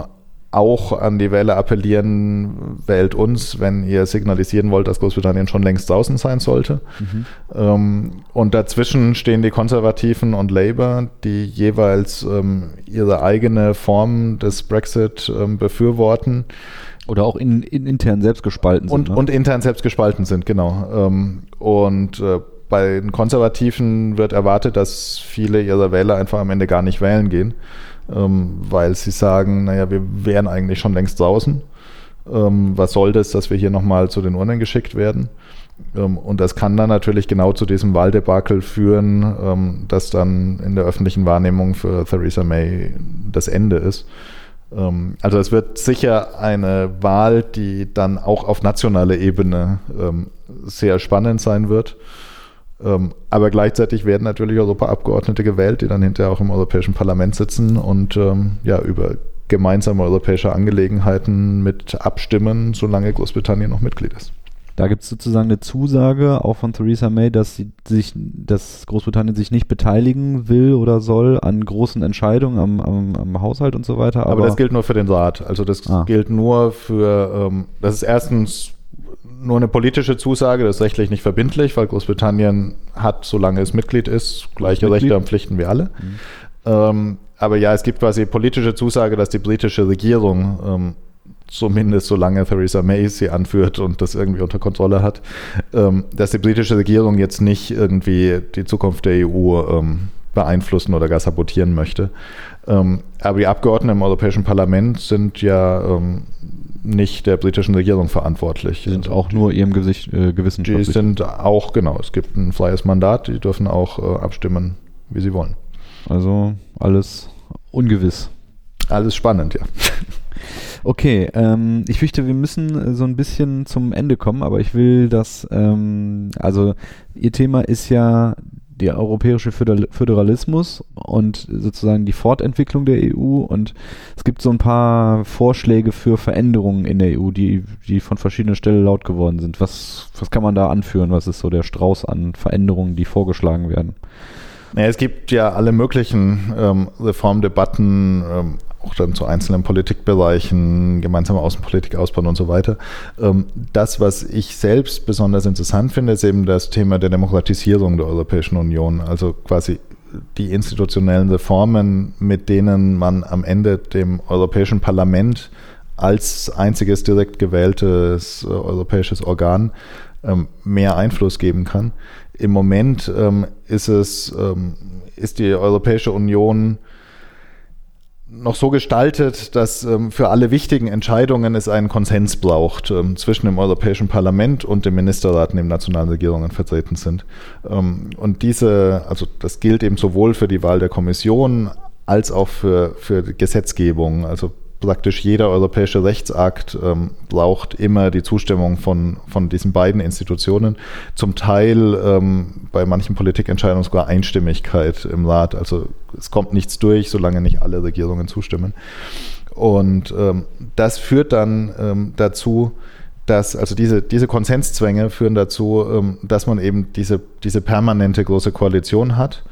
auch an die Wähler appellieren, wählt uns, wenn ihr signalisieren wollt, dass Großbritannien schon längst draußen sein sollte. Mhm. Ähm, und dazwischen stehen die Konservativen und Labour, die jeweils ähm, ihre eigene Form des Brexit ähm, befürworten. Oder auch in, in intern selbst gespalten sind. Und, ne? und intern selbst gespalten sind, genau. Ähm, und äh, bei den Konservativen wird erwartet, dass viele ihrer Wähler einfach am Ende gar nicht wählen gehen ähm, weil sie sagen, naja, wir wären eigentlich schon längst draußen. Ähm, was soll das, dass wir hier nochmal zu den Urnen geschickt werden? Ähm, und das kann dann natürlich genau zu diesem Wahldebakel führen, ähm, das dann in der öffentlichen Wahrnehmung für Theresa May das Ende ist. Ähm, also es wird sicher eine Wahl, die dann auch auf nationaler Ebene ähm, sehr spannend sein wird. Ähm, aber gleichzeitig werden natürlich Europaabgeordnete gewählt, die dann hinterher auch im Europäischen Parlament sitzen und ähm, ja über gemeinsame europäische Angelegenheiten mit abstimmen, solange Großbritannien noch Mitglied ist. Da gibt es sozusagen eine Zusage auch von Theresa May, dass sie sich, dass Großbritannien sich nicht beteiligen will oder soll an großen Entscheidungen am, am, am Haushalt und so weiter. Aber, aber, das gilt nur für den Rat. Also das ah. gilt nur für, ähm, das ist erstens nur eine politische Zusage, das ist rechtlich nicht verbindlich, weil Großbritannien hat, solange es Mitglied ist, gleiche Mitglied? Rechte und Pflichten wie alle. Mhm. Ähm, aber ja, es gibt quasi politische Zusage, dass die britische Regierung ähm, zumindest solange Theresa May sie anführt und das irgendwie unter Kontrolle hat, ähm, dass die britische Regierung jetzt nicht irgendwie die Zukunft der EU ähm, beeinflussen oder gar sabotieren möchte. Ähm, aber die Abgeordneten im Europäischen Parlament sind ja ähm, nicht der britischen Regierung verantwortlich. Die sind auch nur ihrem Gesicht, äh, Gewissen Die sind auch, genau, es gibt ein freies Mandat, die dürfen auch äh, abstimmen, wie sie wollen. Also alles ungewiss. Alles spannend, ja. [laughs] Okay, ähm, ich fürchte, wir müssen so ein bisschen zum Ende kommen, aber ich will das, ähm, also Ihr Thema ist ja der europäische Föderalismus und sozusagen die Fortentwicklung der EU und es gibt so ein paar Vorschläge für Veränderungen in der EU, die, die von verschiedenen Stellen laut geworden sind. Was, was kann man da anführen? Was ist so der Strauß an Veränderungen, die vorgeschlagen werden? Naja, es gibt ja alle möglichen ähm, Reformdebatten, ähm, auch dann zu einzelnen Politikbereichen, gemeinsame Außenpolitik ausbauen und so weiter. Ähm, das, was ich selbst besonders interessant finde, ist eben das Thema der Demokratisierung der Europäischen Union. Also quasi die institutionellen Reformen, mit denen man am Ende dem Europäischen Parlament als einziges direkt gewähltes äh, europäisches Organ ähm, mehr Einfluss geben kann. Im Moment ähm, ist es, ist die Europäische Union noch so gestaltet, dass ähm, für alle wichtigen Entscheidungen es einen Konsens braucht ähm, zwischen dem Europäischen Parlament und dem Ministerrat, in dem nationalen Regierungen vertreten sind. Ähm, und diese, also das gilt eben sowohl für die Wahl der Kommission als auch für, für Gesetzgebung. Also praktisch jeder europäische Rechtsakt ähm, braucht immer die Zustimmung von, von diesen beiden Institutionen. Zum Teil ähm, bei manchen Politikentscheidungen sogar Einstimmigkeit im Rat. Also es kommt nichts durch, solange nicht alle Regierungen zustimmen. Und ähm, das führt dann ähm, dazu, dass, also diese, diese Konsenszwänge führen dazu, ähm, dass man eben diese, diese permanente große Koalition hat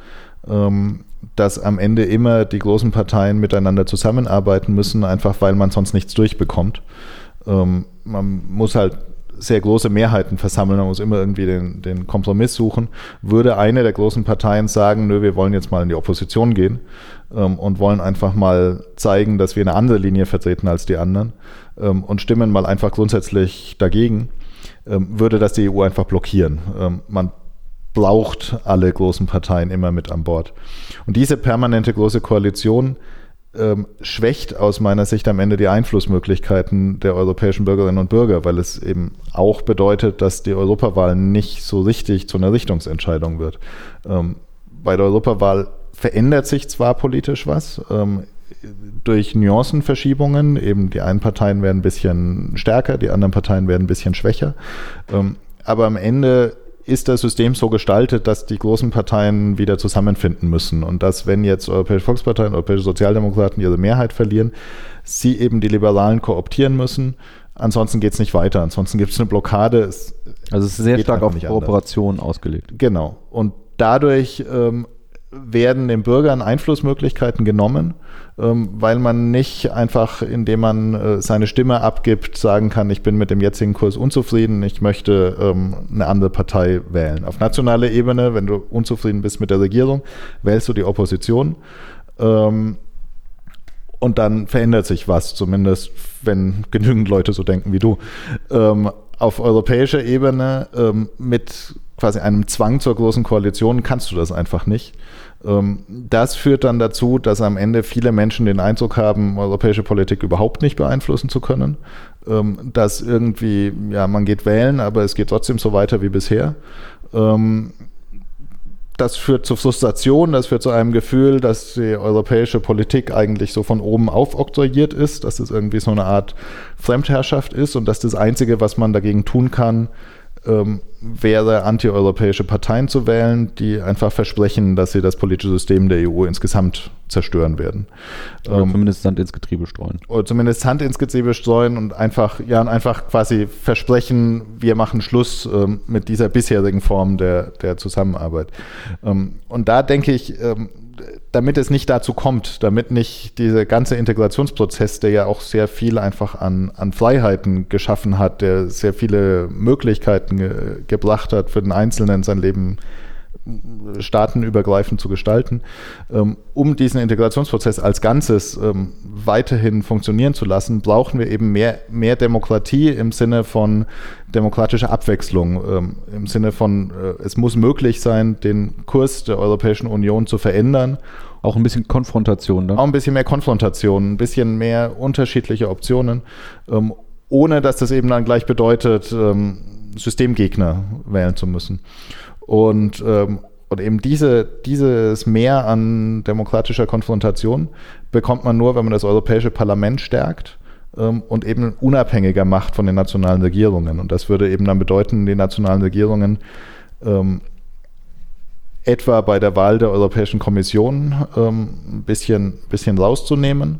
ähm, dass am Ende immer die großen Parteien miteinander zusammenarbeiten müssen, einfach weil man sonst nichts durchbekommt. Ähm, man muss halt sehr große Mehrheiten versammeln, man muss immer irgendwie den, den Kompromiss suchen. Würde eine der großen Parteien sagen, nö, wir wollen jetzt mal in die Opposition gehen ähm, und wollen einfach mal zeigen, dass wir eine andere Linie vertreten als die anderen ähm, und stimmen mal einfach grundsätzlich dagegen, ähm, würde das die EU einfach blockieren. Ähm, man braucht alle großen Parteien immer mit an Bord. Und diese permanente große Koalition ähm, schwächt aus meiner Sicht am Ende die Einflussmöglichkeiten der europäischen Bürgerinnen und Bürger, weil es eben auch bedeutet, dass die Europawahl nicht so richtig zu einer Richtungsentscheidung wird. Ähm, bei der Europawahl verändert sich zwar politisch was, ähm, durch Nuancenverschiebungen, eben die einen Parteien werden ein bisschen stärker, die anderen Parteien werden ein bisschen schwächer, ähm, aber am Ende ist das System so gestaltet, dass die großen Parteien wieder zusammenfinden müssen und dass, wenn jetzt Europäische Volksparteien, Europäische Sozialdemokraten ihre Mehrheit verlieren, sie eben die Liberalen kooptieren müssen. Ansonsten geht es nicht weiter. Ansonsten gibt es eine Blockade. Es also es ist sehr stark auf Kooperation anders. ausgelegt. Genau. Und dadurch ähm, werden den Bürgern Einflussmöglichkeiten genommen, ähm, weil man nicht einfach, indem man äh, seine Stimme abgibt, sagen kann, ich bin mit dem jetzigen Kurs unzufrieden, ich möchte ähm, eine andere Partei wählen. Auf nationaler Ebene, wenn du unzufrieden bist mit der Regierung, wählst du die Opposition. Ähm, und dann verändert sich was, zumindest wenn genügend Leute so denken wie du. Auf europäischer Ebene mit quasi einem Zwang zur großen Koalition kannst du das einfach nicht. Ähm, das führt dann dazu, dass am Ende viele Menschen den Eindruck haben, europäische Politik überhaupt nicht beeinflussen zu können. Ähm, dass irgendwie, ja, man geht wählen, aber es geht trotzdem so weiter wie bisher. Ähm, das führt zu Frustration, das führt zu einem Gefühl, dass die europäische Politik eigentlich so von oben aufoktroyiert ist, dass es irgendwie so eine Art Fremdherrschaft ist und dass das Einzige, was man dagegen tun kann, ähm, wäre, antieuropäische Parteien zu wählen, die einfach versprechen, dass sie das politische System der EU insgesamt zerstören werden. Oder ähm, zumindest Sand ins Getriebe streuen. Oder zumindest Sand ins Getriebe streuen und einfach, ja, und einfach quasi versprechen, wir machen Schluss ähm, mit dieser bisherigen Form der, der Zusammenarbeit. Ähm, und da denke ich, ähm, damit es nicht dazu kommt, damit nicht dieser ganze Integrationsprozess, der ja auch sehr viel einfach an, an Freiheiten geschaffen hat, der sehr viele Möglichkeiten ge gebracht hat für den Einzelnen sein Leben staatenübergreifend zu gestalten, ähm, um diesen Integrationsprozess als Ganzes ähm, weiterhin funktionieren zu lassen, brauchen wir eben mehr, mehr Demokratie im Sinne von demokratischer Abwechslung, ähm, im Sinne von, äh, es muss möglich sein, den Kurs der Europäischen Union zu verändern. Auch ein bisschen Konfrontation, ne? Auch ein bisschen mehr Konfrontation, ein bisschen mehr unterschiedliche Optionen, ohne dass das eben dann gleich bedeutet, Systemgegner wählen zu müssen. Und, ähm, und eben diese, dieses Mehr an demokratischer Konfrontation bekommt man nur, wenn man das Europäische Parlament stärkt ähm, und eben unabhängiger macht von den nationalen Regierungen. Und das würde eben dann bedeuten, die nationalen Regierungen ähm, etwa bei der Wahl der Europäischen Kommission ähm, ein bisschen, bisschen rauszunehmen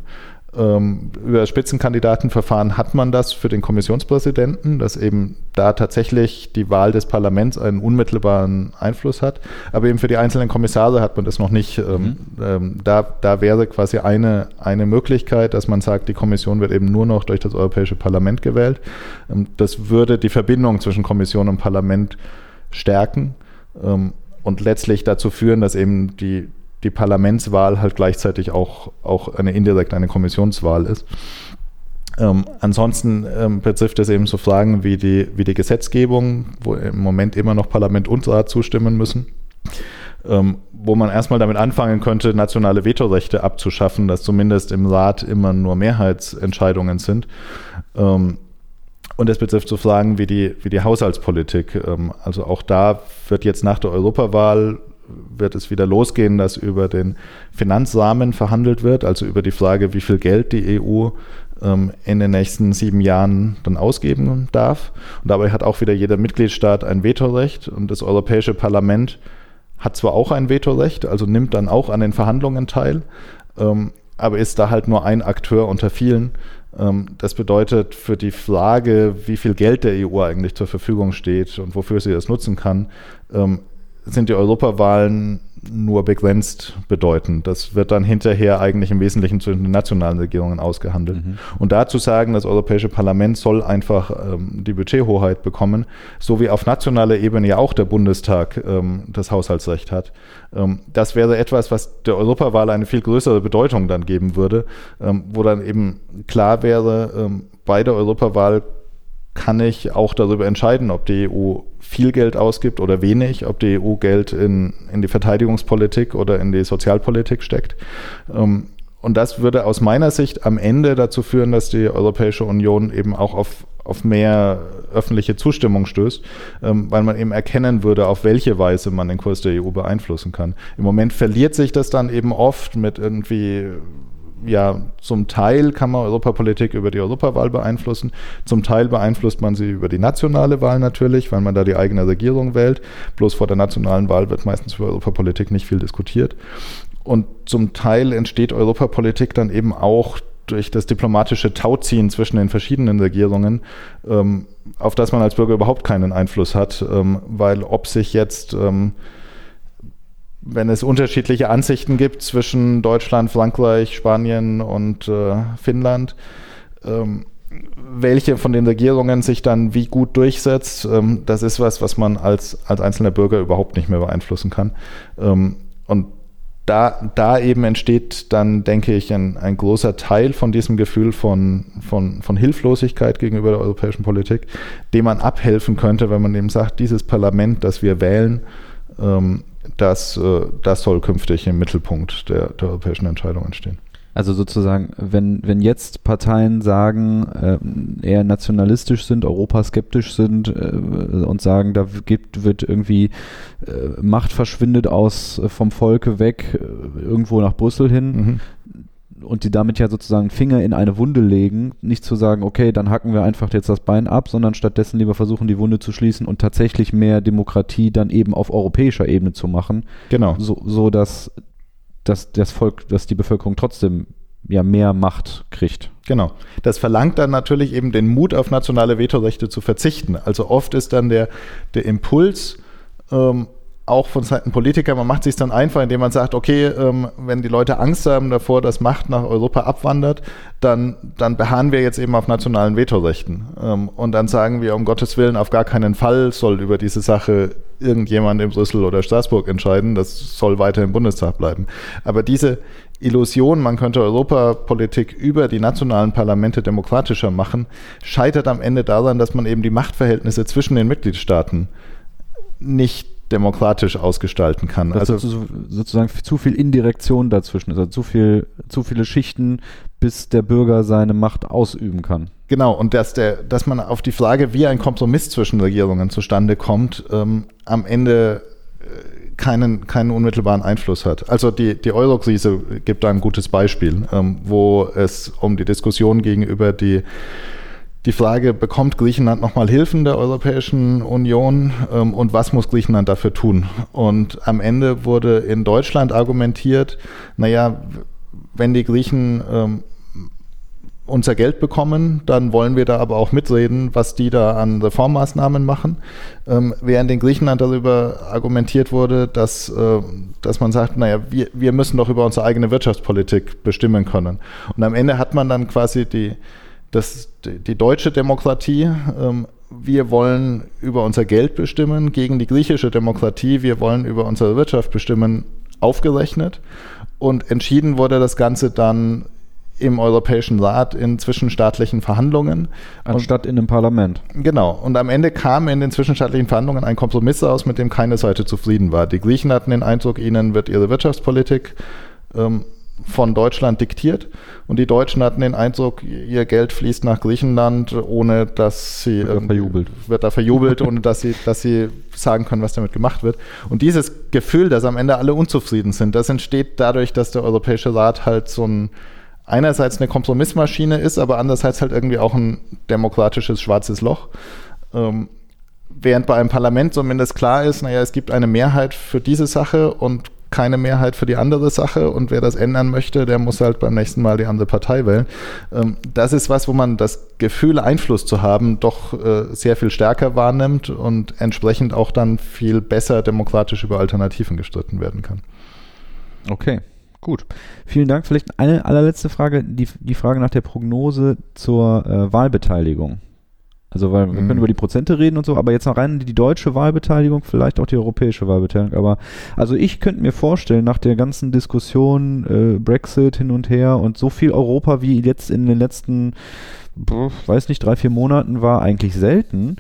über das Spitzenkandidatenverfahren hat man das für den Kommissionspräsidenten, dass eben da tatsächlich die Wahl des Parlaments einen unmittelbaren Einfluss hat. Aber eben für die einzelnen Kommissare hat man das noch nicht. Ähm, mhm. Ähm, da, da wäre quasi eine, eine Möglichkeit, dass man sagt, die Kommission wird eben nur noch durch das Europäische Parlament gewählt. Ähm, das würde die Verbindung zwischen Kommission und Parlament stärken ähm, und letztlich dazu führen, dass eben die die Parlamentswahl halt gleichzeitig auch, auch eine indirekt eine Kommissionswahl ist. Ähm, ansonsten ähm, betrifft es eben so Fragen wie die, wie die Gesetzgebung, wo im Moment immer noch Parlament und Rat zustimmen müssen. Ähm, wo man erstmal damit anfangen könnte, nationale Vetorechte abzuschaffen, dass zumindest im Rat immer nur Mehrheitsentscheidungen sind. Ähm, und es betrifft so Fragen wie die, wie die Haushaltspolitik. Ähm, also auch da wird jetzt nach der Europawahl wird es wieder losgehen, dass über den Finanzrahmen verhandelt wird, also über die Frage, wie viel Geld die EU ähm, in den nächsten sieben Jahren dann ausgeben darf. Und dabei hat auch wieder jeder Mitgliedstaat ein Vetorecht und das Europäische Parlament hat zwar auch ein Vetorecht, also nimmt dann auch an den Verhandlungen teil, ähm, aber ist da halt nur ein Akteur unter vielen. Ähm, das bedeutet für die Frage, wie viel Geld der EU eigentlich zur Verfügung steht und wofür sie das nutzen kann, sind die Europawahlen nur begrenzt bedeutend. Das wird dann hinterher eigentlich im Wesentlichen zwischen den nationalen Regierungen ausgehandelt. Mhm. Und dazu sagen, das Europäische Parlament soll einfach ähm, die Budgethoheit bekommen, so wie auf nationaler Ebene ja auch der Bundestag ähm, das Haushaltsrecht hat. Ähm, das wäre etwas, was der Europawahl eine viel größere Bedeutung dann geben würde, ähm, wo dann eben klar wäre, ähm, bei der Europawahl kann ich auch darüber entscheiden, ob die EU viel Geld ausgibt oder wenig, ob die EU Geld in, in die Verteidigungspolitik oder in die Sozialpolitik steckt. Ähm, und das würde aus meiner Sicht am Ende dazu führen, dass die Europäische Union eben auch auf, auf mehr öffentliche Zustimmung stößt, ähm, weil man eben erkennen würde, auf welche Weise man den Kurs der EU beeinflussen kann. Im Moment verliert sich das dann eben oft mit irgendwie ja, zum Teil kann man Europapolitik über die Europawahl beeinflussen, zum Teil beeinflusst man sie über die nationale Wahl natürlich, weil man da die eigene Regierung wählt. Bloß vor der nationalen Wahl wird meistens über Europapolitik nicht viel diskutiert. Und zum Teil entsteht Europapolitik dann eben auch durch das diplomatische Tauziehen zwischen den verschiedenen Regierungen, ähm, auf das man als Bürger überhaupt keinen Einfluss hat, ähm, weil ob sich jetzt ähm, wenn es unterschiedliche Ansichten gibt zwischen Deutschland, Frankreich, Spanien und äh, Finnland, ähm, welche von den Regierungen sich dann wie gut durchsetzt, ähm, das ist was, was man als, als einzelner Bürger überhaupt nicht mehr beeinflussen kann. Ähm, und da, da eben entsteht dann, denke ich, ein, ein großer Teil von diesem Gefühl von, von, von Hilflosigkeit gegenüber der europäischen Politik, dem man abhelfen könnte, wenn man eben sagt, dieses Parlament, das wir wählen, ähm, das, äh, das soll künftig im Mittelpunkt der, der europäischen Entscheidungen stehen. Also sozusagen, wenn, wenn jetzt Parteien sagen, äh, eher nationalistisch sind, europaskeptisch sind äh, und sagen, da gibt, wird irgendwie äh, Macht verschwindet aus äh, vom Volke weg, äh, irgendwo nach Brüssel hin, mhm und die damit ja sozusagen Finger in eine Wunde legen, nicht zu sagen, okay, dann hacken wir einfach jetzt das Bein ab, sondern stattdessen lieber versuchen, die Wunde zu schließen und tatsächlich mehr Demokratie dann eben auf europäischer Ebene zu machen. Genau. So, so dass dass das Volk, dass die Bevölkerung trotzdem ja mehr Macht kriegt. Genau. Das verlangt dann natürlich eben den Mut auf nationale Vetorechte zu verzichten. Also oft ist dann der, der Impuls, ähm, auch von Seiten Politiker, man macht sich dann einfach, indem man sagt, okay, ähm, wenn die Leute Angst haben davor, dass Macht nach Europa abwandert, dann, dann beharren wir jetzt eben auf nationalen Vetorechten. Ähm, und dann sagen wir, um Gottes Willen, auf gar keinen Fall soll über diese Sache irgendjemand in Brüssel oder Straßburg entscheiden, das soll weiter im Bundestag bleiben. Aber diese Illusion, man könnte Europapolitik über die nationalen Parlamente demokratischer machen, scheitert am Ende daran, dass man eben die Machtverhältnisse zwischen den Mitgliedstaaten nicht demokratisch ausgestalten kann. Also sozusagen zu viel Indirektion dazwischen ist, also zu viel, zu viele Schichten, bis der Bürger seine Macht ausüben kann. Genau, und dass, der, dass man auf die Frage, wie ein Kompromiss zwischen Regierungen zustande kommt, ähm, am Ende äh, keinen, keinen unmittelbaren Einfluss hat. Also die, die Euro-Krise gibt da ein gutes Beispiel, ähm, wo es um die Diskussion gegenüber die die Frage, bekommt Griechenland nochmal Hilfen der Europäischen Union ähm, und was muss Griechenland dafür tun? Und am Ende wurde in Deutschland argumentiert, naja, wenn die Griechen ähm, unser Geld bekommen, dann wollen wir da aber auch mitreden, was die da an Reformmaßnahmen machen. Ähm, während in Griechenland darüber argumentiert wurde, dass, äh, dass man sagt, naja, wir, wir müssen doch über unsere eigene Wirtschaftspolitik bestimmen können. Und am Ende hat man dann quasi die, das, die deutsche Demokratie, ähm, wir wollen über unser Geld bestimmen, gegen die griechische Demokratie, wir wollen über unsere Wirtschaft bestimmen, aufgerechnet. Und entschieden wurde das Ganze dann im Europäischen Rat in zwischenstaatlichen Verhandlungen. Anstatt und, in einem Parlament. Genau. Und am Ende kam in den zwischenstaatlichen Verhandlungen ein Kompromiss aus, mit dem keine Seite zufrieden war. Die Griechen hatten den Eindruck, ihnen wird ihre Wirtschaftspolitik ähm, von Deutschland diktiert und die Deutschen hatten den Eindruck, ihr Geld fließt nach Griechenland, ohne dass sie wird da verjubelt, wird da verjubelt ohne dass sie, dass sie sagen können, was damit gemacht wird. Und dieses Gefühl, dass am Ende alle unzufrieden sind, das entsteht dadurch, dass der Europäische Rat halt so ein einerseits eine Kompromissmaschine ist, aber andererseits halt irgendwie auch ein demokratisches schwarzes Loch. Ähm, während bei einem Parlament zumindest klar ist, naja, es gibt eine Mehrheit für diese Sache und keine Mehrheit für die andere Sache und wer das ändern möchte, der muss halt beim nächsten Mal die andere Partei wählen. Ähm, das ist was, wo man das Gefühl, Einfluss zu haben, doch äh, sehr viel stärker wahrnimmt und entsprechend auch dann viel besser demokratisch über Alternativen gestritten werden kann. Okay. Gut, vielen Dank. Vielleicht eine allerletzte Frage, die, die Frage nach der Prognose zur äh, Wahlbeteiligung. Also, weil wir mhm. können über die Prozente reden und so, aber jetzt noch rein die deutsche Wahlbeteiligung, vielleicht auch die europäische Wahlbeteiligung. Aber also ich könnte mir vorstellen, nach der ganzen Diskussion äh, Brexit hin und her und so viel Europa wie jetzt in den letzten, weiß nicht, drei, vier Monaten war eigentlich selten,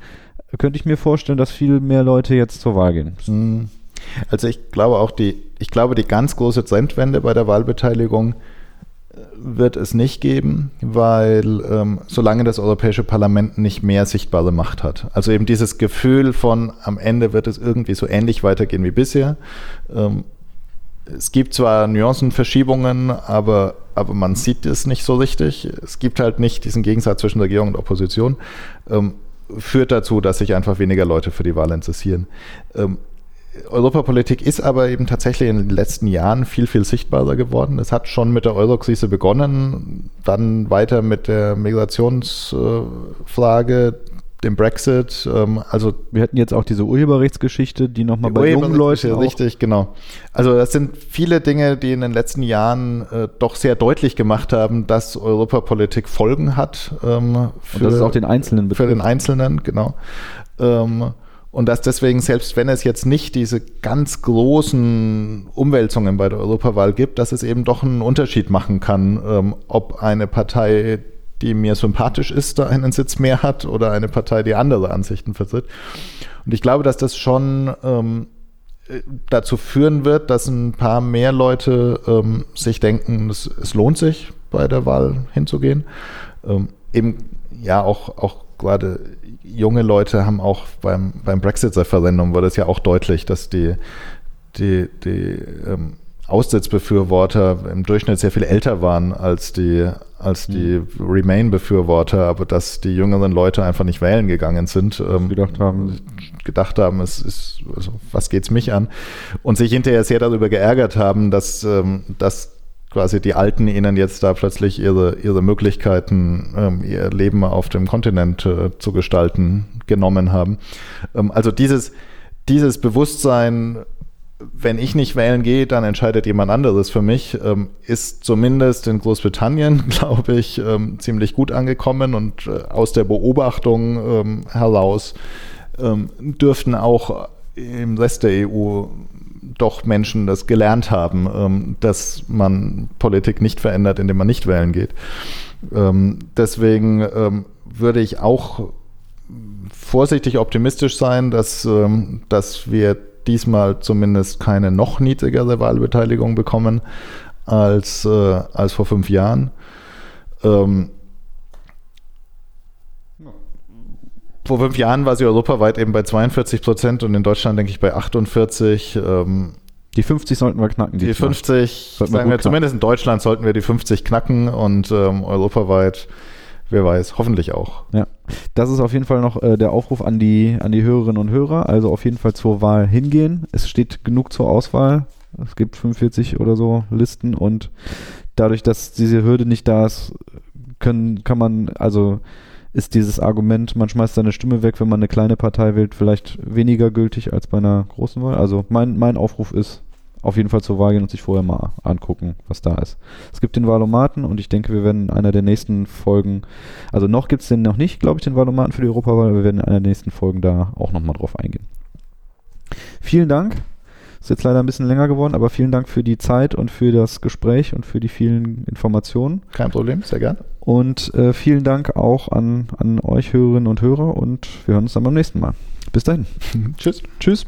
könnte ich mir vorstellen, dass viel mehr Leute jetzt zur Wahl gehen. Mhm. Also ich glaube auch die, ich glaube die ganz große Trendwende bei der Wahlbeteiligung wird es nicht geben, weil ähm, solange das Europäische Parlament nicht mehr sichtbare Macht hat. Also eben dieses Gefühl von am Ende wird es irgendwie so ähnlich weitergehen wie bisher. Ähm, es gibt zwar Nuancenverschiebungen, aber, aber man sieht es nicht so richtig. Es gibt halt nicht diesen Gegensatz zwischen Regierung und Opposition. Ähm, führt dazu, dass sich einfach weniger Leute für die Wahl interessieren. Europapolitik ist aber eben tatsächlich in den letzten Jahren viel, viel sichtbarer geworden. Es hat schon mit der Eurokrise begonnen, dann weiter mit der Migrationsfrage, dem Brexit. Ähm, also wir hatten jetzt auch diese Urheberrechtsgeschichte, die nochmal bei jungen Leuten auch richtig, genau. Also das sind viele Dinge, die in den letzten Jahren äh, doch sehr deutlich gemacht haben, dass Europapolitik Folgen hat. Ähm, für, Und das ist auch den Einzelnen betrifft. Für den Einzelnen, genau. Ähm, und dass deswegen, selbst wenn es jetzt nicht diese ganz großen Umwälzungen bei der Europawahl gibt, dass es eben doch einen Unterschied machen kann, ähm, ob eine Partei, die mir sympathisch ist, da einen Sitz mehr hat oder eine Partei, die andere Ansichten vertritt. Und ich glaube, dass das schon ähm, dazu führen wird, dass ein paar mehr Leute ähm, sich denken, es, es, lohnt sich, bei der Wahl hinzugehen. Ähm, eben ja auch, auch gerade junge Leute haben auch beim, beim Brexit-Referendum war das ja auch deutlich, dass die, die, die ähm, Austrittsbefürworter im Durchschnitt sehr viel älter waren als die, als die mhm. Remain-Befürworter, aber dass die jüngeren Leute einfach nicht wählen gegangen sind. Ähm, gedacht haben. Gedacht haben, es ist, also, was geht's mich an? Und sich hinterher sehr darüber geärgert haben, dass, ähm, dass quasi die Alten ihnen jetzt da plötzlich ihre, ihre Möglichkeiten, ähm, ihr Leben auf dem Kontinent äh, zu gestalten, genommen haben. Ähm, also dieses, dieses Bewusstsein, wenn ich nicht wählen gehe, dann entscheidet jemand anderes für mich, ähm, ist zumindest in Großbritannien, [laughs] glaube ich, ähm, ziemlich gut angekommen und äh, aus der Beobachtung ähm, heraus ähm, dürften auch im Rest der EU doch Menschen das gelernt haben, ähm, dass man Politik nicht verändert, indem man nicht wählen geht. Ähm, deswegen ähm, würde ich auch vorsichtig optimistisch sein, dass, ähm, dass wir diesmal zumindest keine noch niedrigere Wahlbeteiligung bekommen als, äh, als vor fünf Jahren. Ähm, vor fünf Jahren war sie europaweit eben bei 42 Prozent und in Deutschland denke ich bei 48. Ähm, die 50 sollten wir knacken. Die 50, sagen wir, knacken. zumindest in Deutschland sollten wir die 50 knacken und ähm, europaweit, wer weiß, hoffentlich auch. Ja, das ist auf jeden Fall noch äh, der Aufruf an die, an die Hörerinnen und Hörer. Also auf jeden Fall zur Wahl hingehen. Es steht genug zur Auswahl. Es gibt 45 oder so Listen und dadurch, dass diese Hürde nicht da ist, können, kann man, also ist dieses Argument, man schmeißt seine Stimme weg, wenn man eine kleine Partei wählt, vielleicht weniger gültig als bei einer großen Wahl. Also mein, mein Aufruf ist, auf jeden Fall zur Wahl gehen und sich vorher mal angucken, was da ist. Es gibt den Wahlomaten und ich denke, wir werden in einer der nächsten Folgen, also noch gibt es den noch nicht, glaube ich, den Wahlomaten für die Europawahl, aber wir werden in einer der nächsten Folgen da auch nochmal drauf eingehen. Vielen Dank ist jetzt leider ein bisschen länger geworden, aber vielen Dank für die Zeit und für das Gespräch und für die vielen Informationen. Kein Problem, sehr gern. Und äh, vielen Dank auch an, an euch Hörerinnen und Hörer und wir hören uns dann beim nächsten Mal. Bis dahin. [laughs] Tschüss. Tschüss.